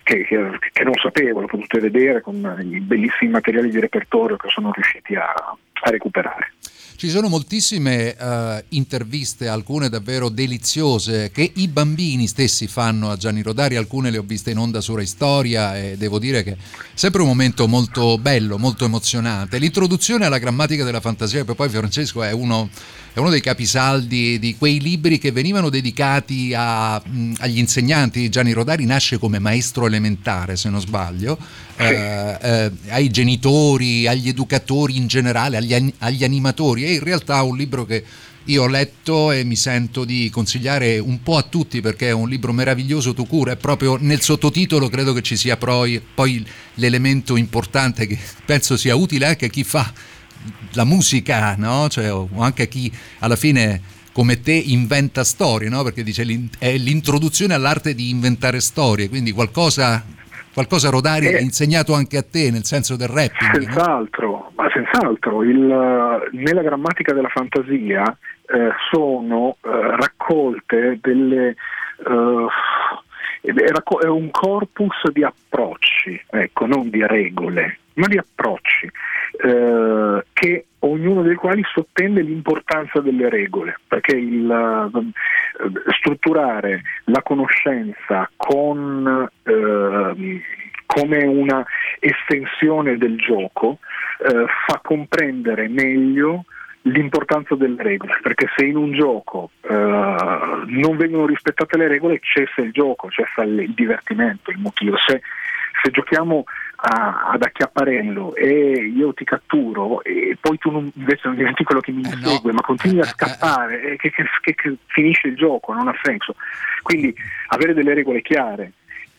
che- che- che non sapevo, lo potete vedere con i bellissimi materiali di repertorio che sono riusciti a, a recuperare. Ci sono moltissime eh, interviste, alcune davvero deliziose, che i bambini stessi fanno a Gianni Rodari, alcune le ho viste in onda su Rai Storia e devo dire che è sempre un momento molto bello, molto emozionante. L'introduzione alla grammatica della fantasia, che poi Francesco è uno, è uno dei capisaldi di quei libri che venivano dedicati a, agli insegnanti. Gianni Rodari nasce come maestro elementare, se non sbaglio, eh, eh, ai genitori, agli educatori in generale, agli, agli animatori. È in realtà un libro che io ho letto e mi sento di consigliare un po' a tutti perché è un libro meraviglioso tu cura e proprio nel sottotitolo credo che ci sia poi, poi l'elemento importante che penso sia utile anche a chi fa la musica, no? Cioè, o anche chi alla fine come te inventa storie, no? Perché dice è l'introduzione all'arte di inventare storie, quindi qualcosa, qualcosa Rodari ha insegnato anche a te nel senso del rapping. no? Senz'altro, ma senz'altro, il- nella grammatica della fantasia eh, sono eh, raccolte delle... eh, è un corpus di approcci, ecco, non di regole, ma di approcci, eh, che ognuno dei quali sottende l'importanza delle regole, perché il, eh, strutturare la conoscenza con, ehm, come una estensione del gioco eh, fa comprendere meglio l'importanza delle regole, perché se in un gioco eh, non vengono rispettate le regole cessa il gioco, cessa il divertimento, il motivo. Se, se giochiamo a- ad acchiapparello e io ti catturo e poi tu non, invece non diventi quello che mi insegue, ma continui a scappare, eh, che, che- che- che finisce il gioco, non ha senso. Quindi avere delle regole chiare,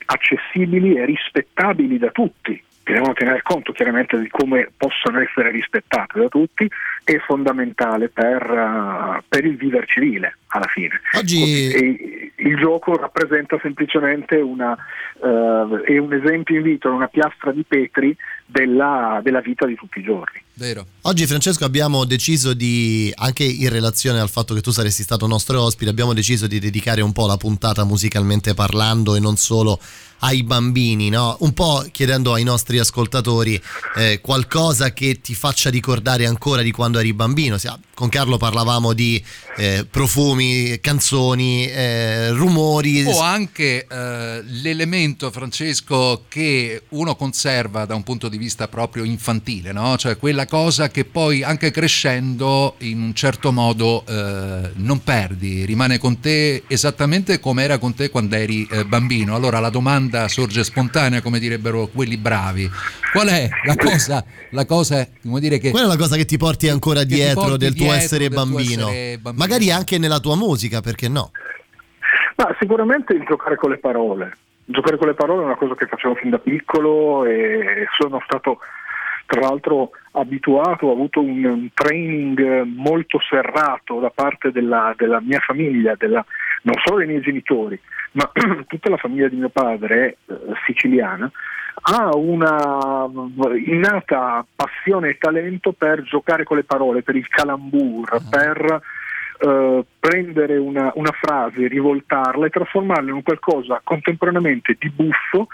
accessibili e rispettabili da tutti, che devono tenere conto chiaramente di come possono essere rispettate da tutti, è fondamentale per, eh, per il viver civile, alla fine. Oggi- E il gioco rappresenta semplicemente una, eh, è un esempio in vita, una piastra di Petri della, della vita di tutti i giorni. Vero. Oggi Francesco abbiamo deciso di, anche in relazione al fatto che tu saresti stato nostro ospite, abbiamo deciso di dedicare un po' la puntata musicalmente parlando e non solo ai bambini, no? un po' chiedendo ai nostri ascoltatori eh, qualcosa che ti faccia ricordare ancora di quando eri bambino. Con Carlo parlavamo di eh, profumi, canzoni, eh, rumori. O anche eh, l'elemento, Francesco, che uno conserva da un punto di vista proprio infantile, no? Cioè quella cosa che poi anche crescendo in un certo modo eh, non perdi, rimane con te esattamente come era con te quando eri eh, bambino. Allora la domanda sorge spontanea, come direbbero quelli bravi. Qual è la cosa, la cosa come dire che... Quella è la cosa che ti porti ancora ti dietro porti del tuo dietro essere del tuo bambino. essere bambino. Magari anche nella tua musica, perché no? Ma sicuramente il giocare con le parole. Giocare con le parole è una cosa che facevo fin da piccolo e sono stato tra l'altro abituato, ho avuto un, un training molto serrato da parte della, della mia famiglia, della- non solo dei miei genitori, ma tutta la famiglia di mio padre eh, siciliana ha una innata passione e talento per giocare con le parole, per il calambur, per eh, prendere una, una frase, rivoltarla e trasformarla in un qualcosa contemporaneamente di buffo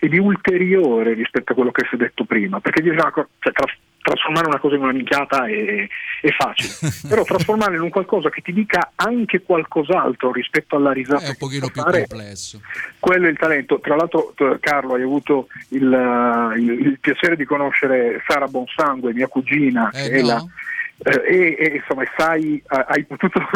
e di ulteriore rispetto a quello che si è detto prima, perché dire, ah, cioè, tras- trasformare una cosa in una minchiata è, è facile, però trasformarla in un qualcosa che ti dica anche qualcos'altro rispetto alla risata È un pochino più fare, complesso. quello è il talento. Tra l'altro, t- Carlo, hai avuto il, eh, il- il piacere di conoscere Sara Bonsangue, mia cugina, Eh, che no? la- eh, e, e, insomma sai, eh, hai potuto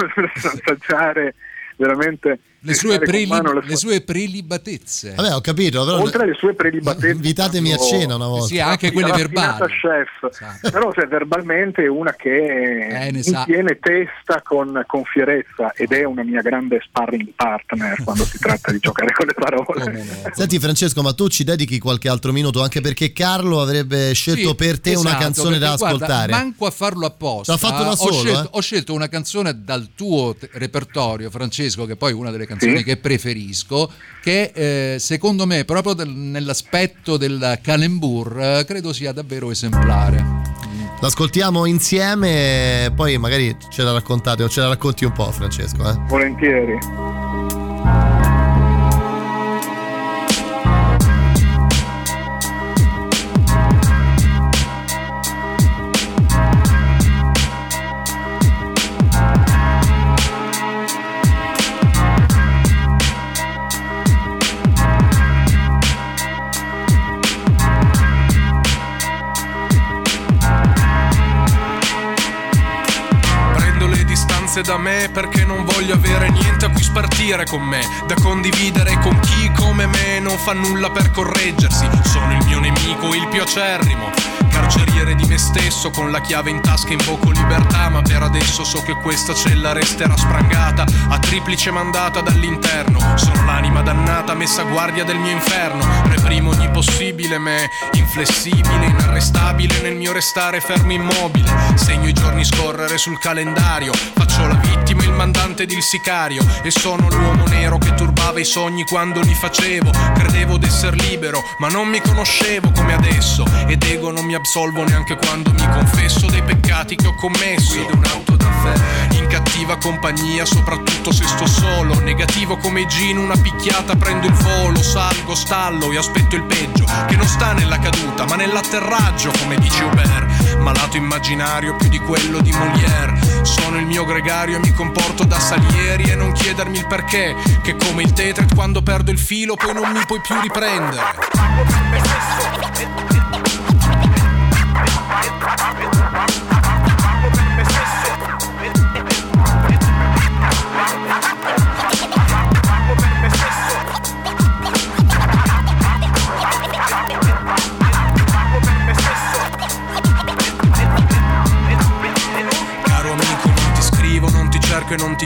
assaggiare veramente Le sue, toccare con preli- mano le sue prelibatezze. Vabbè, ho capito. Però... oltre alle sue prelibatezze Invitatemi a cena una volta. Sì, anche quelle verbali. chef però se verbalmente è una che Eh, tiene testa con, con fierezza ed è una mia grande sparring partner quando si tratta di giocare con le parole Senti Francesco, ma tu ci dedichi qualche altro minuto anche perché Carlo avrebbe scelto Sì, per te una esatto, canzone da guarda, ascoltare. manco a farlo apposta. L'ha fatto da Ho solo, scelto, eh? ho scelto una canzone dal tuo te- repertorio, Francesco, che poi è una delle canzoni Sì. che preferisco, che eh, secondo me, proprio del- nell'aspetto del calembur, eh, credo sia davvero esemplare. L'ascoltiamo insieme poi magari ce la raccontate o ce la racconti un po' Francesco. Eh? volentieri distanze da me perché non voglio avere niente a cui spartire con me, da condividere con chi come me non fa nulla per correggersi. Sono il mio nemico, il più acerrimo. Carceriere di me stesso, con la chiave in tasca invoco libertà, ma per adesso so che questa cella resterà sprangata, a triplice mandata dall'interno. Sono l'anima dannata messa a guardia del mio inferno, reprimo ogni possibile me, inflessibile, inarrestabile nel mio restare fermo immobile. Segno i giorni scorrere sul calendario, faccio la vittima, il mandante ed il sicario, e sono l'uomo nero che turbava i sogni quando li facevo. Credevo d'esser libero, ma non mi conoscevo come adesso, ed ego non mi absolvo neanche quando mi confesso dei peccati che ho commesso. Guido un'auto da fè, in cattiva compagnia, soprattutto se sto solo. Negativo come Gino, una picchiata, prendo il volo, salgo, stallo e aspetto il peggio, che non sta nella caduta, ma nell'atterraggio, come dice Hubert. Malato immaginario più di quello di Molière. Sono il mio gregario e mi comporto da Salieri e non chiedermi il perché, che come il Tetret quando perdo il filo poi non mi puoi più riprendere.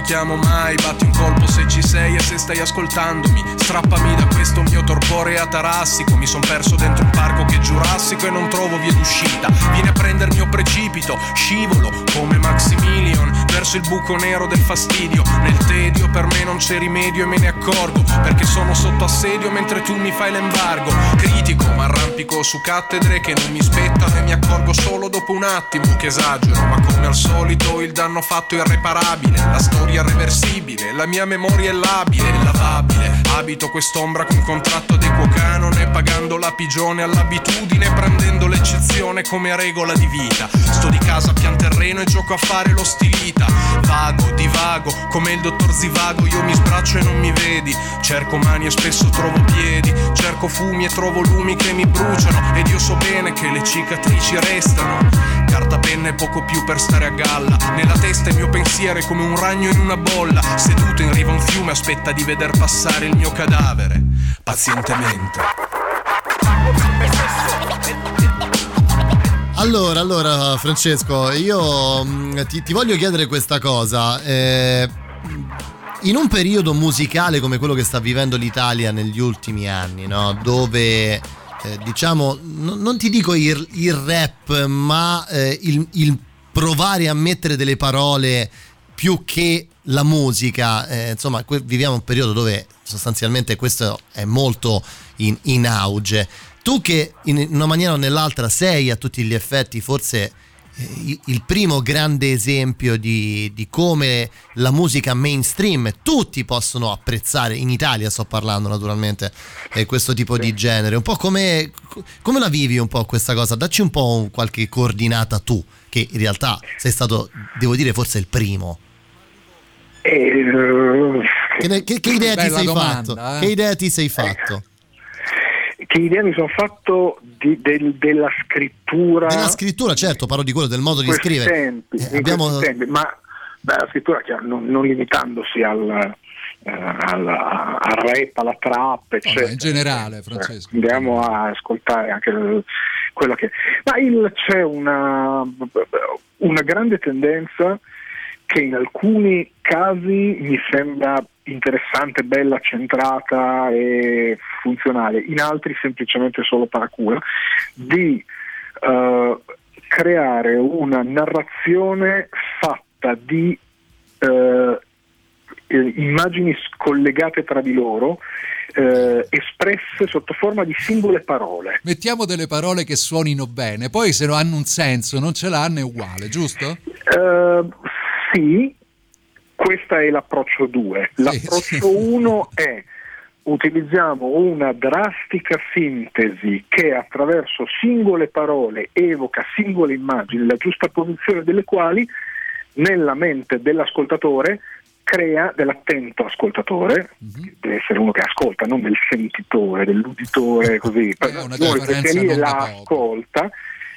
Chiamo mai. Batti un colpo se ci sei e se stai ascoltandomi. Strappami da questo mio torpore atarassico. Mi son perso dentro un parco che è giurassico e non trovo via d'uscita. Vieni a prendermi o precipito, scivolo come Maximilian verso il buco nero del fastidio. Nel tedio per me non c'è rimedio e me ne accorgo, perché sono sotto assedio mentre tu mi fai l'embargo. Critico, ma arrampico su cattedre che non mi spettano e mi accorgo solo dopo un attimo che esagero, ma come al solito il danno fatto è irreparabile, la storia irreversibile, la mia memoria è labile, è lavabile. Abito quest'ombra con contratto ad equo canone, pagando la pigione all'abitudine, prendendo l'eccezione come regola di vita. Sto di casa pian terreno e gioco a fare lo stilita. Vago, divago, come il dottor Zivago, io mi sbraccio e non mi vedi. Cerco mani e spesso trovo piedi, cerco fumi e trovo lumi che mi bruciano. Ed io so bene che le cicatrici restano. Carta, penna e poco più per stare a galla. Nella testa il mio pensiero è come un ragno in una bolla. Seduto in riva a un fiume aspetta di veder passare il mio cadavere. Pazientemente. Allora, allora, Francesco, io mm, ti, ti voglio chiedere questa cosa. Eh, in un periodo musicale come quello che sta vivendo l'Italia negli ultimi anni, no? dove eh, diciamo, n- non ti dico il, il rap, ma eh, il, il provare a mettere delle parole più che la musica, eh, insomma, que- viviamo un periodo dove sostanzialmente questo è molto in, in auge. Tu che in una maniera o nell'altra sei a tutti gli effetti forse eh, il- primo grande esempio di, di come la musica mainstream tutti possono apprezzare in Italia sto parlando naturalmente eh, questo tipo di genere. Un po' come, come la vivi un po' questa cosa? Dacci un po' un- qualche coordinata tu che in realtà sei stato devo dire forse il primo che, ne- che- che idea ti sei domanda, fatto eh. che idea ti sei fatto Che idea mi sono fatto di- del- della scrittura della scrittura certo parlo di quello del modo di scrivere tempi, Eh, abbiamo tempi, ma beh, la scrittura chiaro, non, non limitandosi al, eh, al, al rap, alla trap, eccetera. in generale, Francesco. Andiamo a ascoltare anche il- quello che... Ma il- c'è una, una grande tendenza che in alcuni casi mi sembra interessante, bella, centrata e funzionale, in altri semplicemente solo paracula, di eh, creare una narrazione fatta di eh, eh, immagini scollegate tra di loro, eh, espresse sotto forma di singole parole. Mettiamo delle parole che suonino bene, poi se non hanno un senso, non ce l'hanno è uguale, giusto? Eh, sì, questo è l'approccio 2. L'approccio 1 è utilizziamo una drastica sintesi che attraverso singole parole evoca singole immagini, la giusta posizione delle quali nella mente dell'ascoltatore crea dell'attento ascoltatore, deve essere uno che ascolta, non del sentitore, dell'uditore così, una Noi, perché lì la ascolta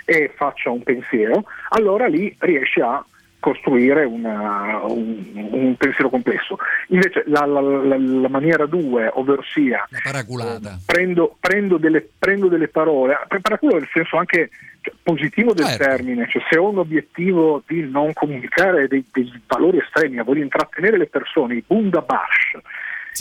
e faccia un pensiero, allora lì riesce a costruire una- un, un pensiero complesso. Invece la, la- la- la maniera 2, ovvero sia paraculata. prendo, prendo delle, prendo delle parole, preparaculo nel senso anche cioè, positivo del Certo. termine, cioè se ho un obiettivo di non comunicare dei, dei valori estremi, voglio intrattenere le persone, i bundabash,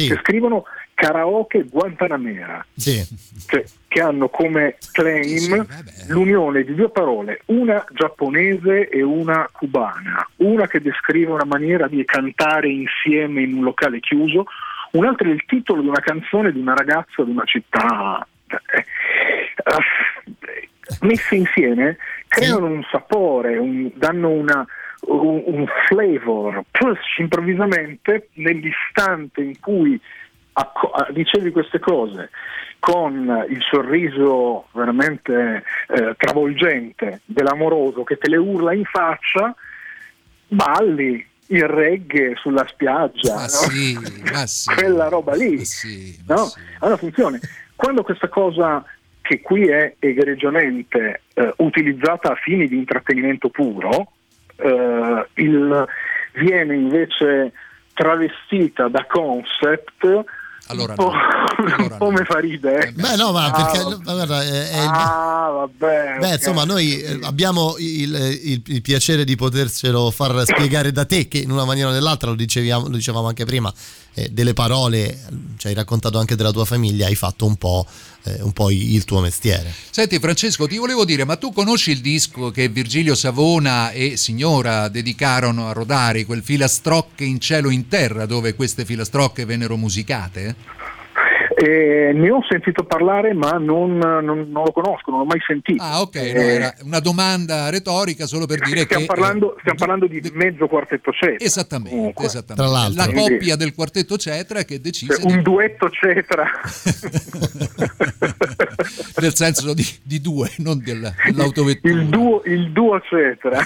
che scrivono karaoke Guantanamera, Sì. cioè, che hanno come claim l'unione di due parole, una giapponese e una cubana, una che descrive una maniera di cantare insieme in un locale chiuso, un'altra è il titolo di una canzone di una ragazza di una città. eh, eh, messe insieme creano un sapore, un- danno una, un, un flavor, plus improvvisamente nell'istante in cui ah, dicevi queste cose con il sorriso veramente eh, travolgente dell'amoroso che te le urla in faccia, balli il reggae sulla spiaggia, Ma no? sì, ma sì. quella roba lì, no? Allora funziona. Quando questa cosa che qui è egregiamente eh, utilizzata a fini di intrattenimento puro, eh, il- viene invece travestita da concept Allora un po', un po' mi fa ridere. Beh, no, ma Ah, perché vabbè. ma guarda, è- è il- Ah, vabbè. Beh, ok. insomma, noi eh, abbiamo il, il- il piacere di potercelo far spiegare da te, che in una maniera o nell'altra, lo, diceviamo- lo dicevamo anche prima, eh, delle parole, eh, ci hai raccontato anche della tua famiglia, hai fatto un po', eh, un po' il tuo mestiere. Senti Francesco, ti volevo dire, ma tu conosci il disco che Virgilio Savona e Signora dedicarono a Rodari, quel filastrocche in cielo in terra, dove queste filastrocche vennero musicate? Eh, ne ho sentito parlare, ma non, non- non lo conosco, non l'ho mai sentito. Ah, ok, no, Eh, era una domanda retorica solo per dire stiamo, che... parlando, stiamo parlando di mezzo quartetto cetra. Esattamente, esattamente. Tra l'altro. La Quindi- coppia del quartetto Cetra che decise Cioè, un duetto cetra. di- nel senso di, di due, non del- dell'autovettura. il duo, il duo cetra.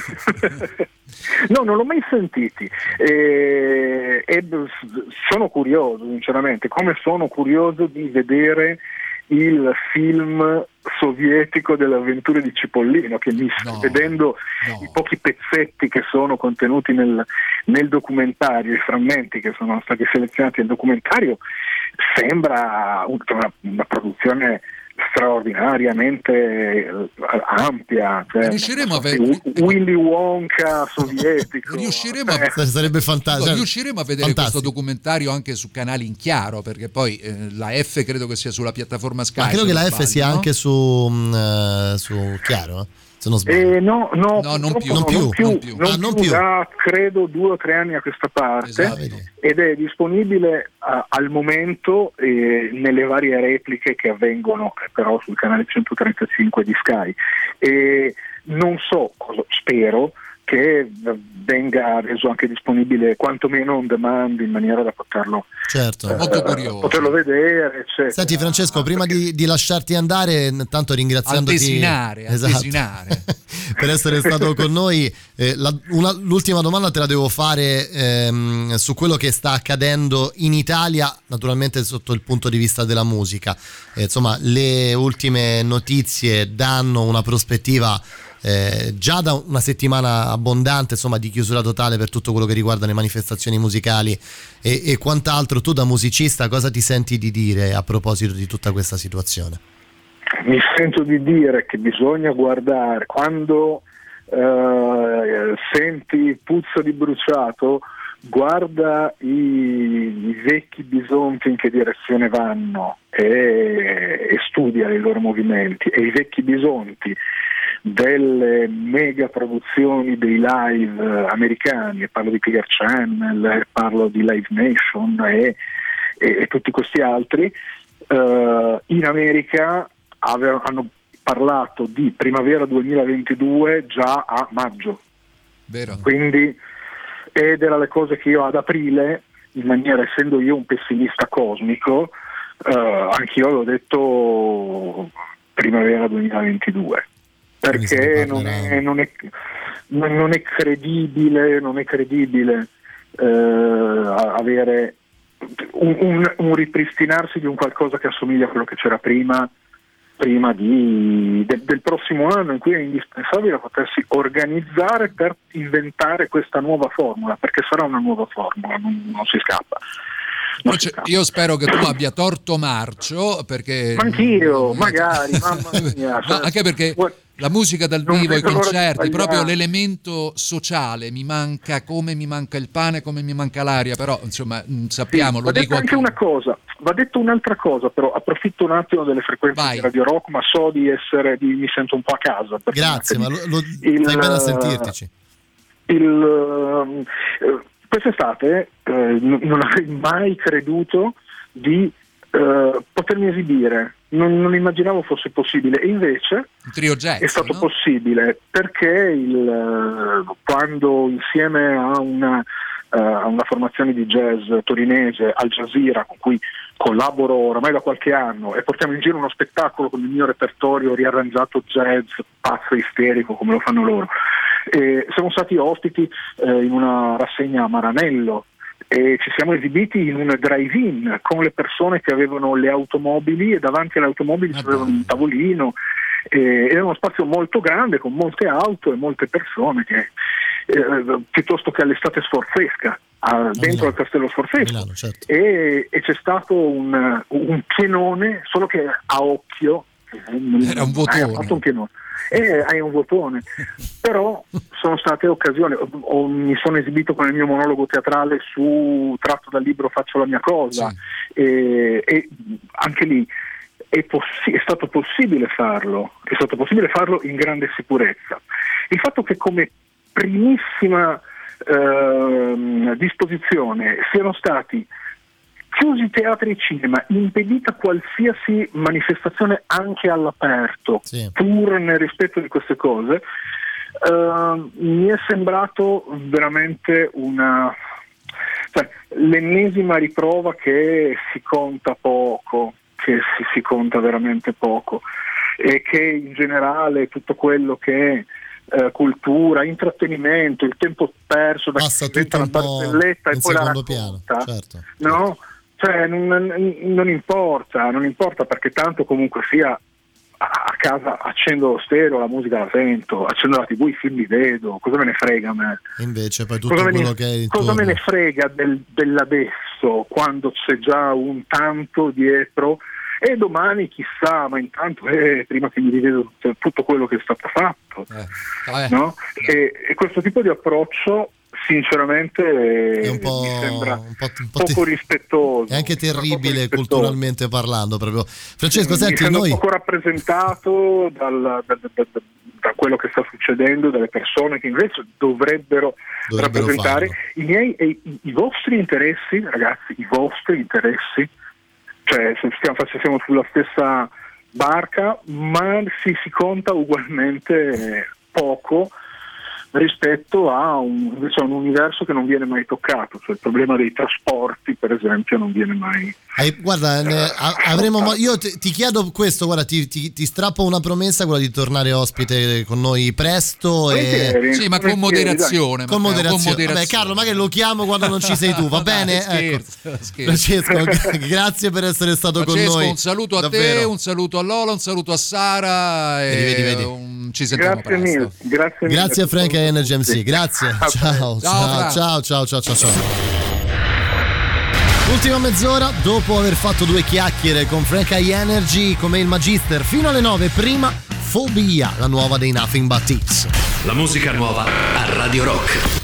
no, non l'ho mai sentiti. Eh, e sono curioso, sinceramente, come sono curioso di vedere il film sovietico delle avventure di Cipollino, che mi vedendo i pochi pezzetti che sono contenuti nel, nel documentario, i frammenti che sono stati selezionati nel documentario, sembra un- una, una produzione straordinariamente eh, ampia. Cioè, Riusciremo a vedere- Willy Wonka sovietico. Riusciremo a, Eh, Sarebbe fantastico. No, riusciremo a vedere Fantastico. questo documentario anche su canali in chiaro, perché poi eh, la F credo che sia sulla piattaforma Sky. Ma credo che la F sbaglio, sia no? anche su, mm, eh, su Chiaro, eh? Se non sbaglio. Eh, no, no, No, non più. no, Non più, non più, non più. non Ah, non più più. da credo due o tre anni a questa parte Esatto. ed è disponibile ah, al momento eh, nelle varie repliche che avvengono eh, però sul canale 135 di Sky e non so, cosa- spero che venga reso anche disponibile quantomeno on demand in maniera da poterlo, Certo. eh, poterlo vedere eccetera. Senti Francesco, prima di, di lasciarti andare, intanto ringraziandoti Altesinare, Esatto. altesinare. per essere stato con noi, eh, la- una- l'ultima domanda te la devo fare ehm, su quello che sta accadendo in Italia, naturalmente sotto il punto di vista della musica. Eh, insomma, le ultime notizie danno una prospettiva eh, già da una settimana abbondante insomma, di chiusura totale per tutto quello che riguarda le manifestazioni musicali e, e quant'altro. Tu da musicista cosa ti senti di dire a proposito di tutta questa situazione? mi sento di dire che bisogna guardare quando eh, senti puzza di bruciato guarda i, i vecchi bisonti in che direzione vanno e, e studia i loro movimenti e i vecchi bisonti delle mega produzioni dei live eh, americani, e parlo di Clear Channel, parlo di Live Nation e, e- e tutti questi altri, eh, in America ave- hanno parlato di primavera 2022 già a maggio. Vero. Quindi, ed era le cose che io ad aprile, in maniera essendo io un pessimista cosmico, eh, anch'io avevo detto primavera 2022 perché non è, non, è, non- è credibile, non è credibile eh, avere un, un- un ripristinarsi di un qualcosa che assomiglia a quello che c'era prima, prima di- del, del prossimo anno in cui è indispensabile potersi organizzare per inventare questa nuova formula, perché sarà una nuova formula, non, non si scappa. Non si Cioè, io spero che tu abbia torto marcio perché Ma anch'io, magari, mamma mia. No, anche perché la musica dal vivo, i concerti, proprio l'elemento sociale mi manca come mi manca il pane, come mi manca l'aria, però insomma mh, sappiamo, va lo dico anche una cosa, va detto un'altra cosa, però approfitto un attimo delle frequenze di Radio Rock, ma so di essere, di- mi sento un po' a casa. perché Grazie, ma lo, lo- il- fai bene a sentirtici. il, ehm, eh, quest'estate eh, non avrei mai creduto di eh, potermi esibire, non, non immaginavo fosse possibile e invece jazz. è stato possibile perché il, eh, quando insieme a una, eh, a una formazione di jazz torinese, Al Jazeera, con cui collaboro oramai da qualche anno e portiamo in giro uno spettacolo con il mio repertorio riarrangiato jazz, pazzo isterico come lo fanno loro. E siamo stati ospiti eh, in una rassegna a Maranello e ci siamo esibiti in un drive-in con le persone che avevano le automobili e davanti alle automobili c'avevano un tavolino. E era uno spazio molto grande con molte auto e molte persone che, eh, piuttosto che all'estate sforzesca a- dentro al Castello Sforzesco. Certo. e, e c'è stato un, un pienone, solo che a occhio Era un hai votone. fatto un pienone. E hai un votone, però sono state occasioni, o- o mi sono esibito con il mio monologo teatrale su tratto dal libro Faccio la mia cosa e, e anche lì è, possi- è stato possibile farlo, è stato possibile farlo in grande sicurezza. Il fatto che come primissima ehm, disposizione siano stati chiusi teatri e cinema, impedita qualsiasi manifestazione anche all'aperto, pur nel rispetto di queste cose, eh, mi è sembrato veramente una cioè, l'ennesima riprova che si conta poco, che si, si conta veramente poco e che in generale tutto quello che è eh, cultura, intrattenimento, il tempo perso da Passa chi un la barzelletta e poi la secondo piano, racconta, certo. no? Cioè, non, non importa, non importa perché tanto comunque sia a casa accendo lo stereo, la musica la sento, accendo la tv, i film li vedo, cosa me ne frega a me? Invece poi tutto Cosa me, quello ne, che è cosa me intorno. ne frega del- dell'adesso quando c'è già un tanto dietro e domani chissà, ma intanto eh, prima che mi rivedo tutto- quello che è stato fatto. Eh, no? e, e questo tipo di approccio sinceramente È un po', mi sembra un po', un po' poco te- rispettoso. è anche terribile culturalmente parlando proprio. Francesco, mi senti, noi poco rappresentato dal- da, da- da- da quello che sta succedendo, dalle persone che invece dovrebbero, Dovrebbero rappresentare i miei e i, i vostri interessi, ragazzi, i vostri interessi, cioè se stiamo, se siamo sulla stessa barca, ma si, si conta ugualmente poco rispetto a un, a un universo che non viene mai toccato, cioè il problema dei trasporti per esempio non viene mai Hai- guarda, a- avremo mo- io ti, ti chiedo questo, guarda, ti, ti- ti strappo una promessa, quella di tornare ospite con noi presto. E... Sì, ma con moderazione, Con Matteo, moderazione. con moderazione. Vabbè, Carlo, magari lo chiamo quando non ci sei tu, va bene? Scherzo, Ecco. scherzo. Francesco, grazie per essere stato con Francesco, noi. un saluto a te, Davvero. un saluto a Lola, un saluto a Sara. E Vedi, vedi, vedi. un- ci sentiamo Grazie presto. mille, grazie mille. Grazie a Frank e Energy MC, grazie. Ciao, ciao, ciao, ciao, ciao, ciao, ciao. Ultima mezz'ora, dopo aver fatto due chiacchiere con Frank I Energy come il Magister fino alle 9, prima Fobia, la nuova dei Nothing But Thieves. La musica nuova a Radio Rock.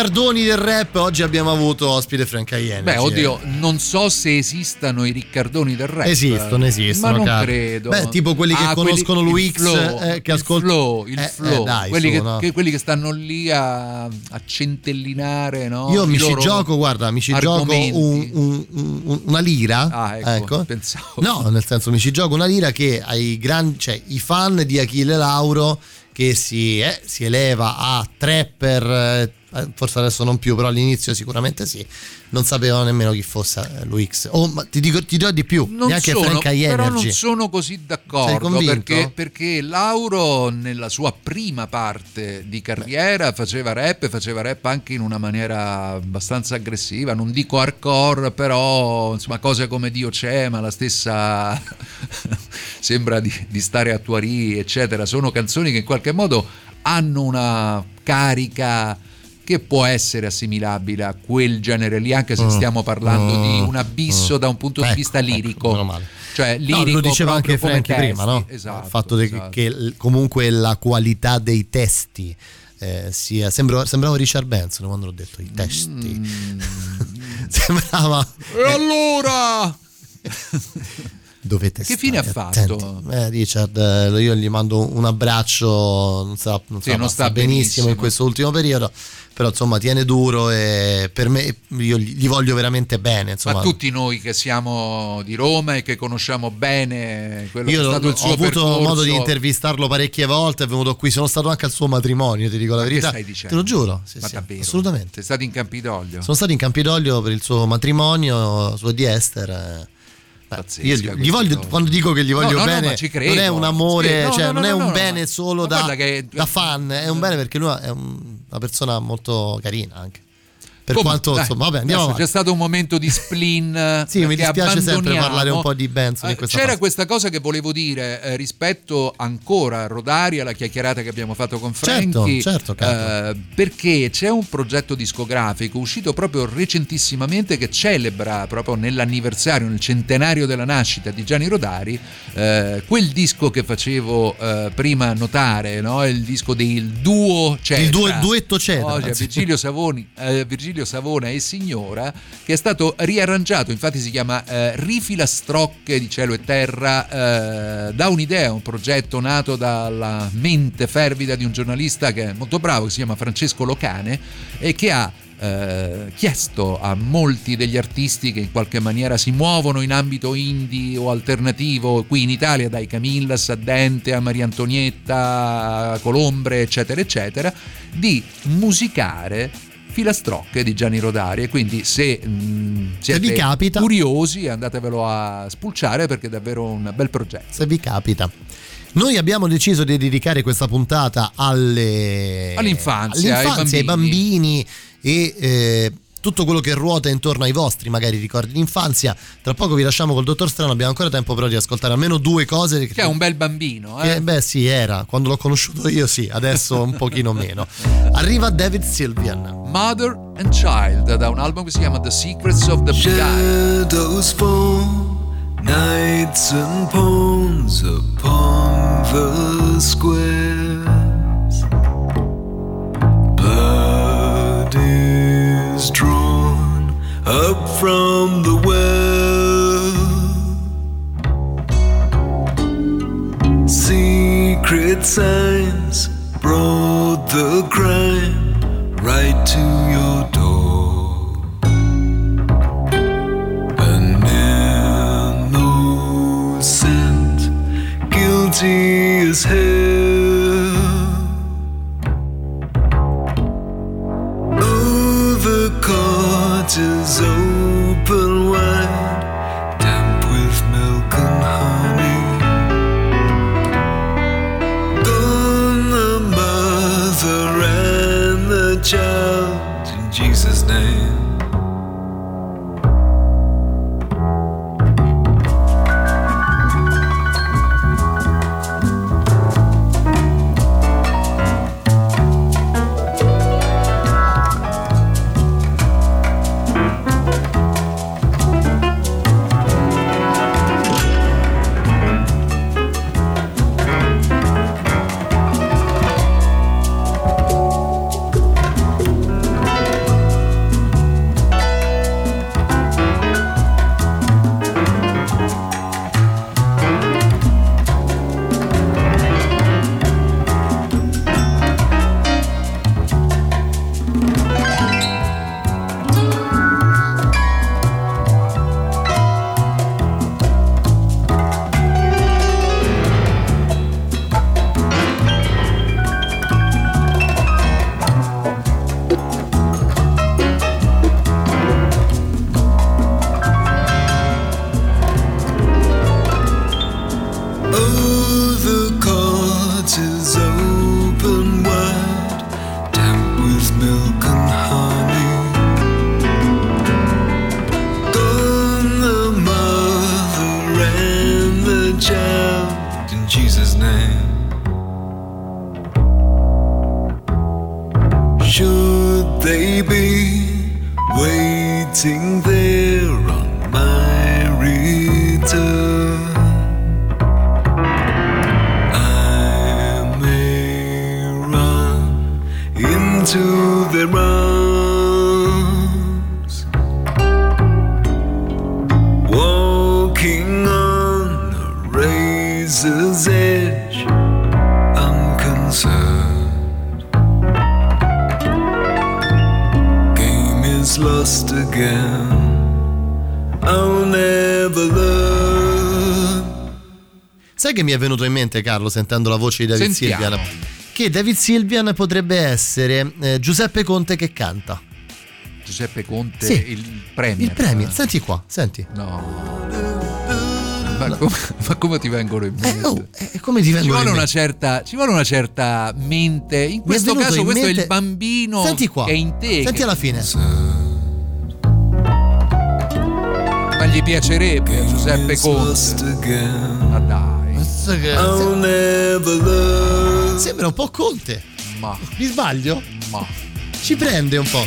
Riccardoni del rap oggi abbiamo avuto ospite Franca Iene. Beh, oddio, non so se esistano i Riccardoni del rap. Esistono, esistono, Ma non caro. credo. Beh, tipo quelli che Ah, conoscono quelli- lui il X, flow, eh, che il ascolta- flow, il Eh, flow. eh, dai, quelli, su, che, no? che- quelli che stanno lì a, a centellinare, no? Io mi ci gioco, guarda, mi ci gioco un- un- un- una lira. Ah, ecco, pensavo. No, nel senso mi ci gioco una lira che ai grandi, cioè i fan di Achille Lauro che si, eh, si eleva a trapper, eh, forse adesso non più, però all'inizio sicuramente sì, non sapevano nemmeno chi fosse eh, lui X. Oh, ti dico, ti do di più, Non neanche sono, Frank High però Energy. non sono così d'accordo perché, perché Lauro nella sua prima parte di carriera faceva rap e faceva rap anche in una maniera abbastanza aggressiva, non dico hardcore, però insomma cose come Dio c'è, ma la stessa sembra di, di stare a Tuari, eccetera, sono canzoni che in qualche modo hanno una carica che può essere assimilabile a quel genere lì, anche se Mm. stiamo parlando di Mm. un abisso Mm. da un punto di Ecco, vista ecco, lirico. meno male. Cioè, No, lirico lo diceva anche Frankie prima, no? Esatto, il fatto esatto. che comunque la qualità dei testi eh, sia sembra- sembrava Richard Benson quando l'ho detto i testi sembrava E allora dovete Che fine ha fatto? Eh, Richard eh, io gli mando un abbraccio non sta, non Sì, sta- non sta benissimo, benissimo. in questo ultimo periodo però insomma tiene duro e per me io gli, gli voglio veramente bene insomma Ma tutti noi che siamo di Roma e che conosciamo bene quello che Io è ho, stato il ho suo avuto percorso, modo di intervistarlo parecchie volte, è venuto qui, sono stato anche al suo matrimonio, ti dico la Ma che verità. Te lo giuro, sì, Ma sì, davvero? assolutamente. Sei stato in Campidoglio? Sono stato in Campidoglio per il suo matrimonio, suo di Esther. Pazzesca io gli, voglio, quando dico che gli voglio No, no, no, bene, ci credo. non è un amore, no, cioè no, non no, è no, un no, bene solo da, che- da fan, è un bene perché lui è un- una persona molto carina anche. Per Comunque, quanto, dai, insomma, vabbè, andiamo adesso. C'è stato un momento di spleen. Sì, mi dispiace sempre parlare un po' di Benson Eh, questa C'era fase. questa cosa che volevo dire eh, rispetto ancora a Rodari, alla chiacchierata che abbiamo fatto con Franchi. Certo, certo, eh, perché c'è un progetto discografico uscito proprio recentissimamente che celebra proprio nell'anniversario, nel centenario della nascita di Gianni Rodari, eh, quel disco che facevo eh, prima notare, no? il disco del duo Cetra. Il duo- duetto Cetra, No, cioè. Virgilio, Savoni, eh, Virgilio Savona e Signora, che è stato riarrangiato, infatti si chiama eh, Rifilastrocche di cielo e terra, eh, da un'idea, un progetto nato dalla mente fervida di un giornalista che è molto bravo, che si chiama Francesco Locane e che ha eh, chiesto a molti degli artisti che in qualche maniera si muovono in ambito indie o alternativo qui in Italia, dai Camillas a a Maria Antonietta, a Colombre, eccetera, eccetera, di musicare filastrocche di Gianni Rodari e quindi se mh, siete vi capita. curiosi andatevelo a spulciare perché è davvero un bel progetto. se vi capita. Noi abbiamo deciso di dedicare questa puntata alle... All'infanzia, ai all'infanzia, ai bambini e eh, tutto quello che ruota intorno ai vostri magari ricordi d'infanzia. Tra poco vi lasciamo col dottor Strano, abbiamo ancora tempo però di ascoltare almeno due cose. Che è un bel bambino, che, eh? beh sì, era, quando l'ho conosciuto io sì, adesso un pochino meno. Arriva David Sylvian. Mother and Child da un album che si chiama The Secrets of the Big. Shadows fall, nights and pawns upon the squares. Up from the well. Secret signs brought the crime right to your door. An innocent, guilty as hell. Is open wide, damp with milk and honey. Gone the mother and the child Oh, the court is mi è venuto in mente, Carlo, sentendo la voce di David Sentiamo. Silvian? Che David Silvian potrebbe essere eh, Giuseppe Conte che canta. Giuseppe Conte, Sì. il premier. Il premier, senti qua, senti. No. Ma come, ma come ti vengono in mente? E come ti ci vengono vuole, in una mente? certa, ci vuole una certa mente. In Mi è questo caso, in questo è mente- il bambino Senti qua, che è in te. senti che- alla fine. Ma gli piacerebbe Giuseppe Conte. Ma dai. I'll never learn. Sembra un po' Conte. Ma. Mi sbaglio? Ma. Ci prende un po'.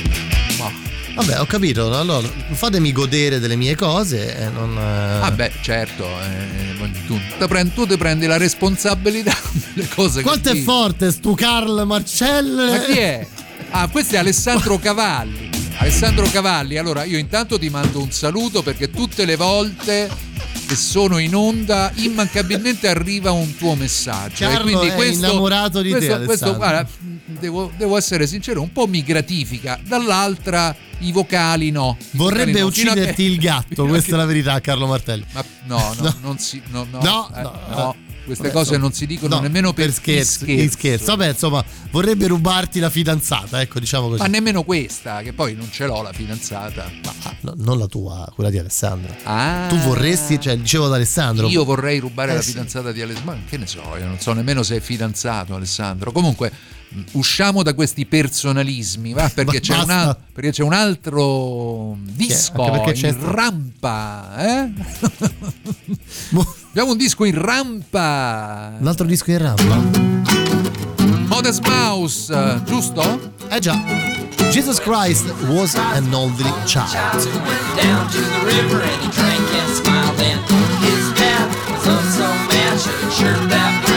Ma. Vabbè, ho capito. Allora, fatemi godere delle mie cose e non. eh, Ah beh, certo, eh, tu, te prendi, tu ti prendi la responsabilità delle cose Quanto che è dici. forte stu Carl Marcel? Ma chi è? Ah, questo è Alessandro Cavalli. Alessandro Cavalli, allora io intanto ti mando un saluto perché tutte le volte che sono in onda immancabilmente arriva un tuo messaggio. Carlo e quindi è questo, innamorato di te, questo, questo, Alessandro. guarda, devo, devo essere sincero, un po' mi gratifica. Dall'altra i vocali no. I Vorrebbe vocali no, a che- ucciderti il gatto, questa che- è la verità, Carlo Martelli. Ma no, no, non si. No, no, No, eh, no, no, Queste Vabbè, cose insomma, non si dicono no, nemmeno per, scherzo, chi chi scherzo. Vabbè, insomma, vorrebbe rubarti la fidanzata, ecco, diciamo così. Ma nemmeno questa, che poi non ce l'ho la fidanzata. No, non la tua, quella di Alessandro. Ah. Tu vorresti, cioè, dicevo ad Alessandro. Io vorrei rubare Eh la sì. fidanzata di Alessandro, ma che ne so, io non so nemmeno se è fidanzato Alessandro. Comunque, mh, usciamo da questi personalismi, va? Perché, Ma c'è, un basta. al- perché c'è un altro disco c'è in rampa, eh? Abbiamo un disco in rampa. Un altro disco in rampa. Modest Mouse, eh, giusto? Eh già. Jesus Christ was an only child. went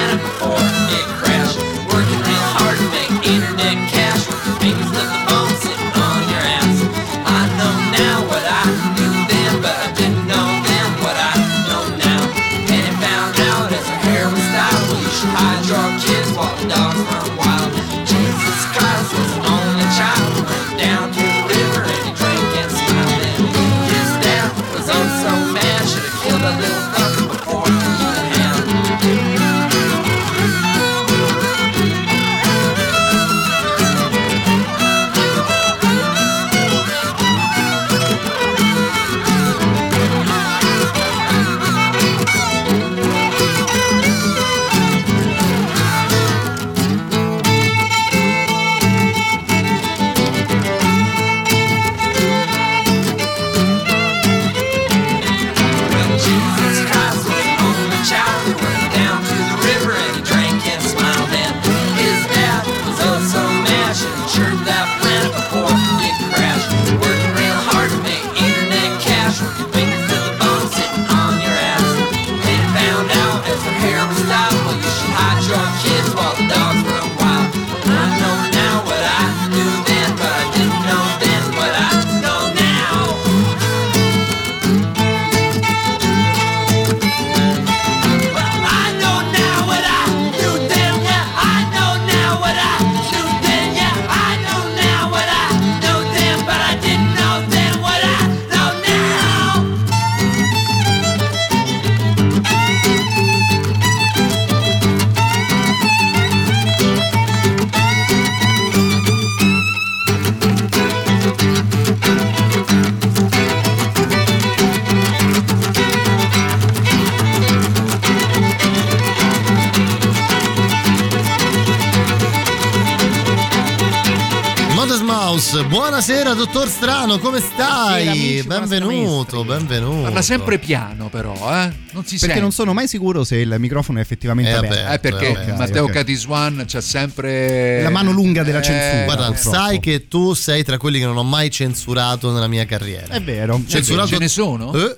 Strano, come stai? Amici, benvenuto, benvenuto. Parla sempre piano, però, eh? Non si Perché sente. non sono mai sicuro se il microfono è effettivamente È aperto. aperto, Eh, perché Ok, Matteo ok. Catiswan c'ha sempre La mano lunga della Eh, censura. Guarda, purtroppo. sai che tu sei tra quelli che non ho mai censurato nella mia carriera. È vero. è Censurato Ce ne sono? Eh?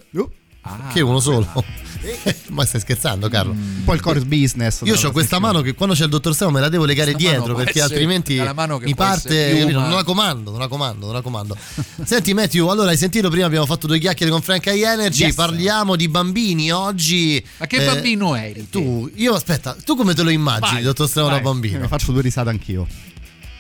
Ah, che uno solo? Ma stai scherzando, Carlo? Un po' il core business. Io ho questa mano che quando c'è il dottor Strano me la devo legare Questa dietro perché essere- altrimenti mi parte. capito? Non la comando, non la comando, non la comando. Senti, Matthew, allora hai sentito prima abbiamo fatto due chiacchiere con Frank High Energy. Yes. Parliamo di bambini oggi. Ma che Eh, bambino eri? Tu, io aspetta, tu come te lo immagini, Vai, dottor Strano da bambino? Mi faccio due risate anch'io.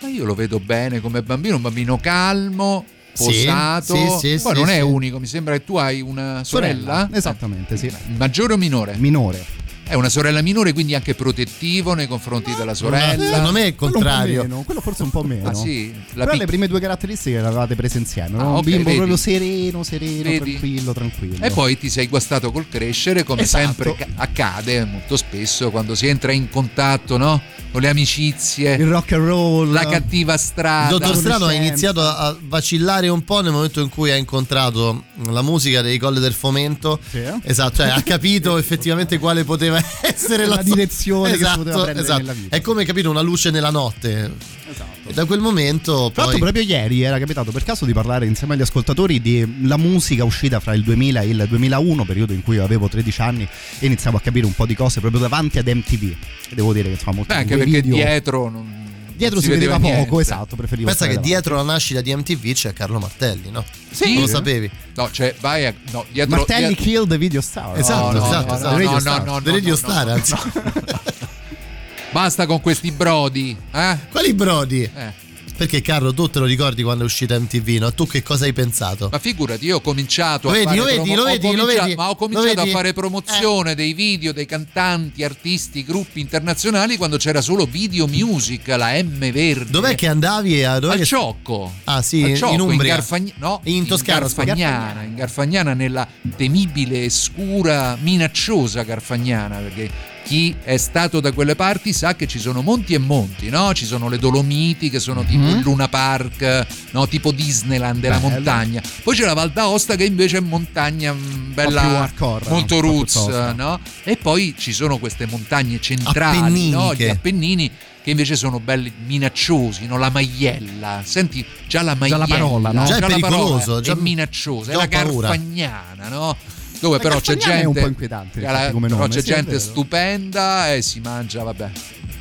Ma io lo vedo bene come bambino, un bambino calmo, Sì, posato. sì, sì, Poi non è unico, mi sembra che tu hai una sorella. Esattamente, sì. Maggiore o minore? Minore. È una sorella minore, quindi anche protettivo nei confronti della sorella. Secondo me è il Quello contrario. meno, quello forse un po' meno. Ah sì? La Però pic- le prime due caratteristiche le avevate prese insieme. no? Ah, un bimbo vedi. proprio sereno, sereno, Vedi? tranquillo, tranquillo. E poi ti sei guastato col crescere, come Esatto. sempre ca- accade molto spesso quando si entra in contatto no? con le amicizie, il rock and roll, la cattiva strada. Il dottor Strano ha iniziato a a vacillare un po' nel momento in cui ha incontrato la musica dei Colle del Fomento. Sì. Esatto, cioè ha capito effettivamente quale poteva essere la, La direzione che si esatto, poteva prendere esatto. nella vita. È come capire una luce nella notte. Esatto. E da quel momento Tra poi proprio ieri era capitato per caso di parlare insieme agli ascoltatori della musica uscita fra il 2000 e il 2001, periodo in cui avevo 13 anni e iniziavo a capire un po' di cose proprio davanti ad MTV. E devo dire che insomma molto Beh, anche perché video- dietro non, dietro non si, vedeva, poco, niente. esatto, preferivo pensa che stare dietro la nascita di MTV c'è Carlo Martelli, no? Sì. Non lo sapevi? No, cioè vai a, no, dietro, Martelli dietro- Kill the Video Star. Esatto, no, esatto, no, esatto. no, Radio no, Star. no, Radio Star, anzi. Basta con questi brodi, eh? Quali brodi? Eh. Perché Carlo, tu te lo ricordi quando è uscita MTV, no? Tu che cosa hai pensato? Ma figurati, io ho cominciato Lo a vedi, fare lo vedi, promo- lo ho vedi, lo cominciato- vedi, ma ho lo cominciato vedi? Eh. a fare promozione dei video dei cantanti, artisti, gruppi internazionali quando c'era solo Video Music, la M Verde. Dov'è che andavi? A, dov'è Al che... Ciocco. Ah sì, Al in Ciocco, Umbria. Garfagn- no, In Toscana, Garfagnana, in Garfagnana, nella temibile, scura, minacciosa Garfagnana, perché chi è stato da quelle parti sa che ci sono monti e monti, no? Ci sono le Dolomiti che sono tipo il Luna Park, no? tipo Disneyland della montagna. Poi c'è la Val d'Aosta che invece è montagna mh, bella, hardcore, molto no? roots, no? E poi ci sono queste montagne centrali, no? Gli Appennini che invece sono belli minacciosi, no? La maiella. Senti, già la Già maiella, la parola, no? Già è la parola pericoloso, già- è minacciosa, è già la ho paura. Garfagnana, no? Dove però c'è gente un po' inquietante, che infatti, la- come però nome, c'è gente stupenda e si mangia, vabbè.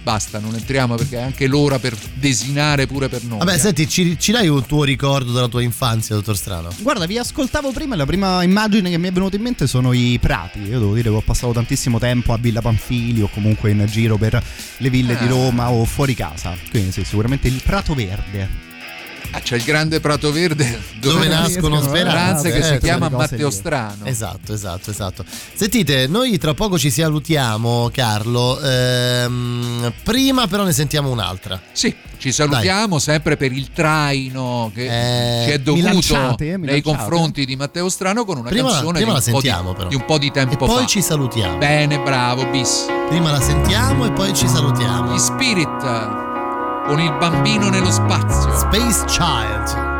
Basta, non entriamo perché è anche l'ora per desinare pure per noi. Vabbè, eh. senti, ci, ci dai un tuo ricordo della tua infanzia, dottor Strano? Guarda, vi ascoltavo prima e la prima immagine che mi è venuta in mente sono i prati. Io devo dire che ho passato tantissimo tempo a Villa Panfili o comunque in giro per le ville di Ah. Roma o fuori casa. Quindi sì, sicuramente il Prato Verde. Ah, c'è il grande Prato Verde Dove nascono speranze, che si eh, chiama quelle cose Matteo. Strano. Esatto, esatto, esatto. Sentite, noi tra poco ci salutiamo, Carlo. Ehm, prima però ne sentiamo un'altra. Sì, ci salutiamo sempre per il traino che Eh, ci è dovuto lanciate? Mi nei confronti di Matteo Strano con una Prima, canzone prima di, la un po' di- sentiamo però. di un po' di tempo e poi fa. ci salutiamo. Bene, bravo, bis. Prima la sentiamo e poi ci salutiamo. Gli Spirit con il bambino nello spazio. Space Child.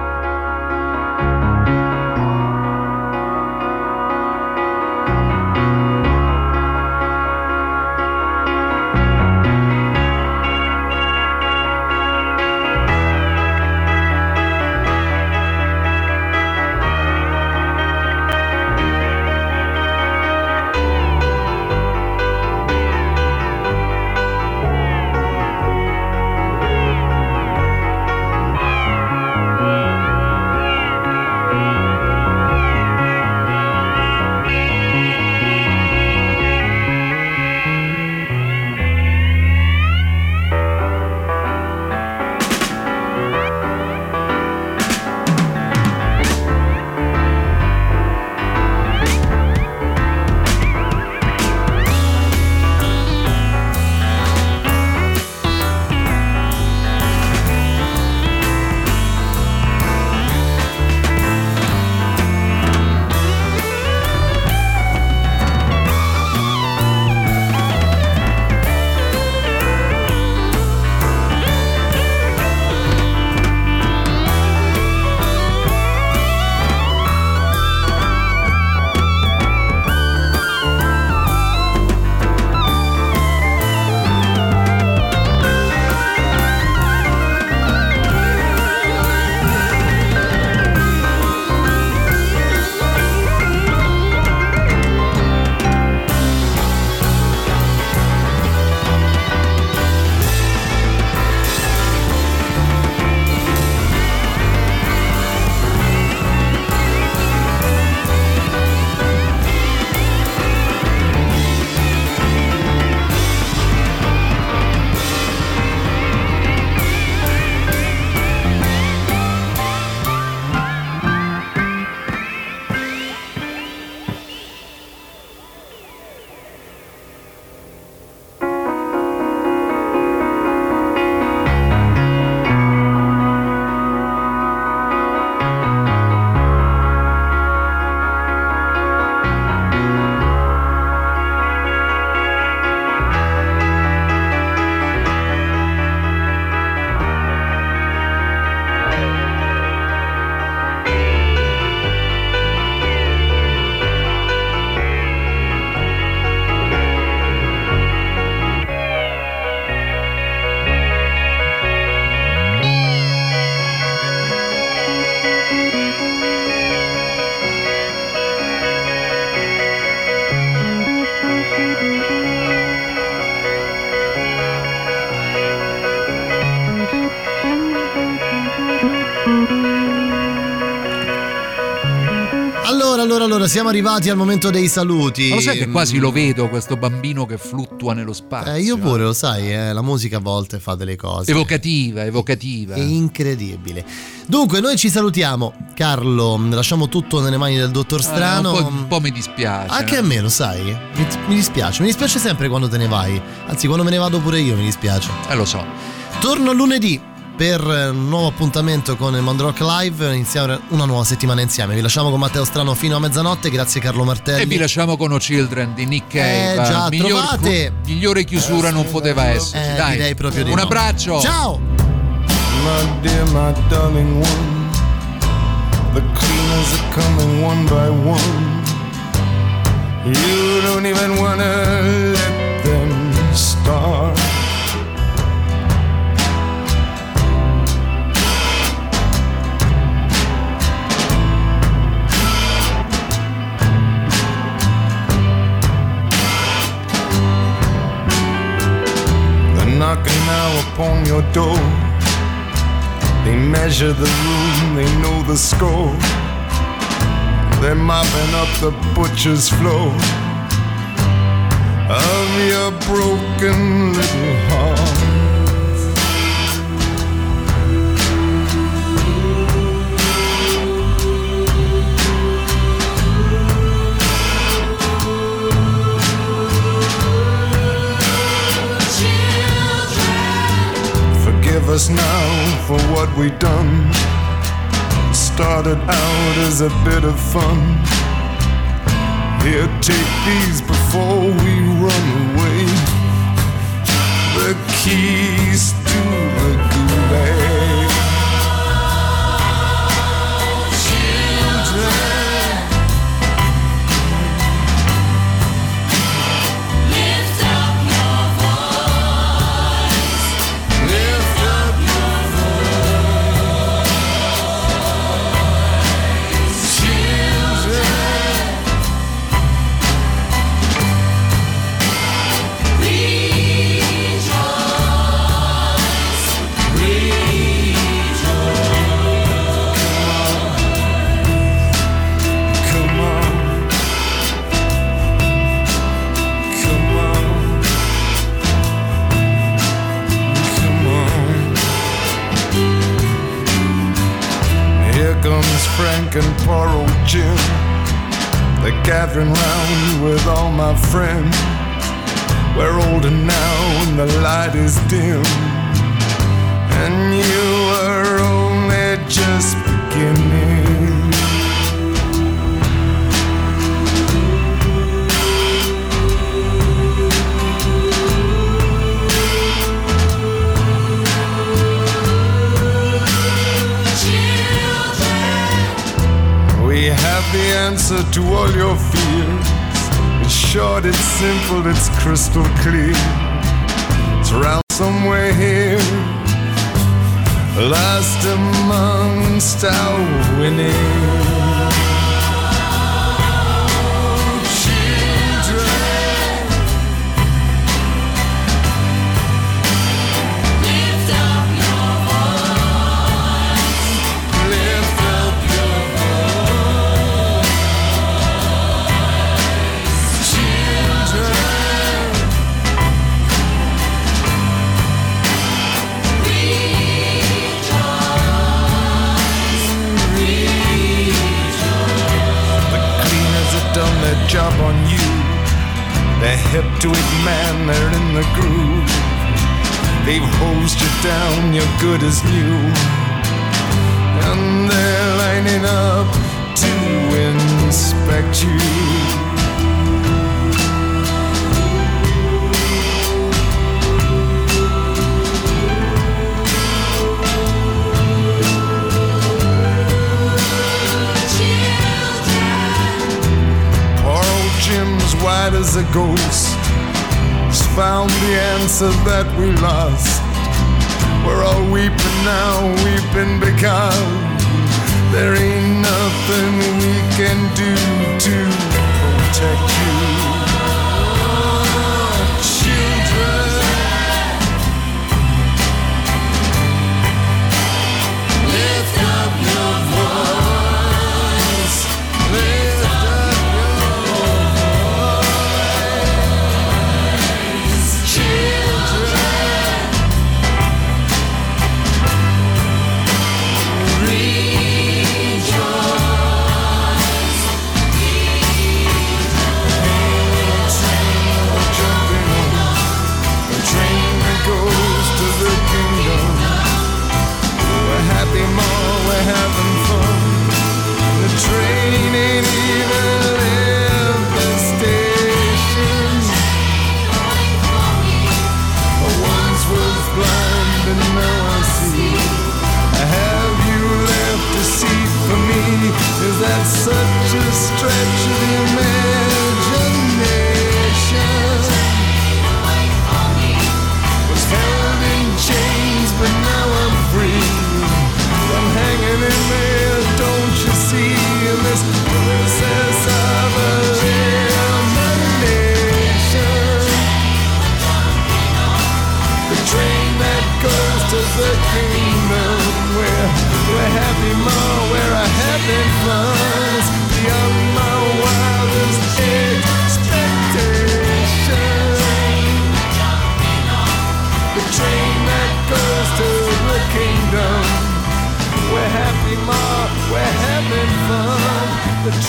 Allora siamo arrivati al momento dei saluti. Ma lo sai che quasi lo vedo questo bambino che fluttua nello spazio? Eh, io pure, lo sai, eh, la musica a volte fa delle cose. Evocativa, evocativa. È incredibile. Dunque, noi ci salutiamo. Carlo, lasciamo tutto nelle mani del dottor Eh, Strano. un, po', un po' mi dispiace. Anche a me, lo sai? Mi, mi dispiace, mi dispiace sempre quando te ne vai. Anzi, quando me ne vado pure io mi dispiace. Eh, lo so. Torno lunedì per un nuovo appuntamento con il Mondrock Live. Iniziamo una nuova settimana insieme. Vi lasciamo con Matteo Strano fino a mezzanotte. Grazie Carlo Martelli. E vi lasciamo con O Children di Nick Cave. Eh, già, Miglior- trovate- migliore chiusura non poteva esserci. Eh, Dai, direi proprio di un no. abbraccio. Ciao. My dear, my darling one. The cleaners are coming one by one. You don't even wanna let them start. Now upon your door. They measure the room, they know the score. They're mopping up the butcher's floor of your broken little heart. Forgive us now for what we done. Started out as a bit of fun. Here, take these before we run away. The keys to the gulag. Frank and poor old Jim. They're gathering round with all my friends. We're older now and the light is dim. And you are only just beginning. We have the answer to all your fears. It's short, it's simple, it's crystal clear. It's around somewhere here. Last amongst our winning. Down, you're good as new. And they're lining up to inspect you. Poor old Jim's white as a ghost. He's found the answer that we lost. We're all weeping now, weeping because there ain't nothing we can do to protect you. Children. Lift up your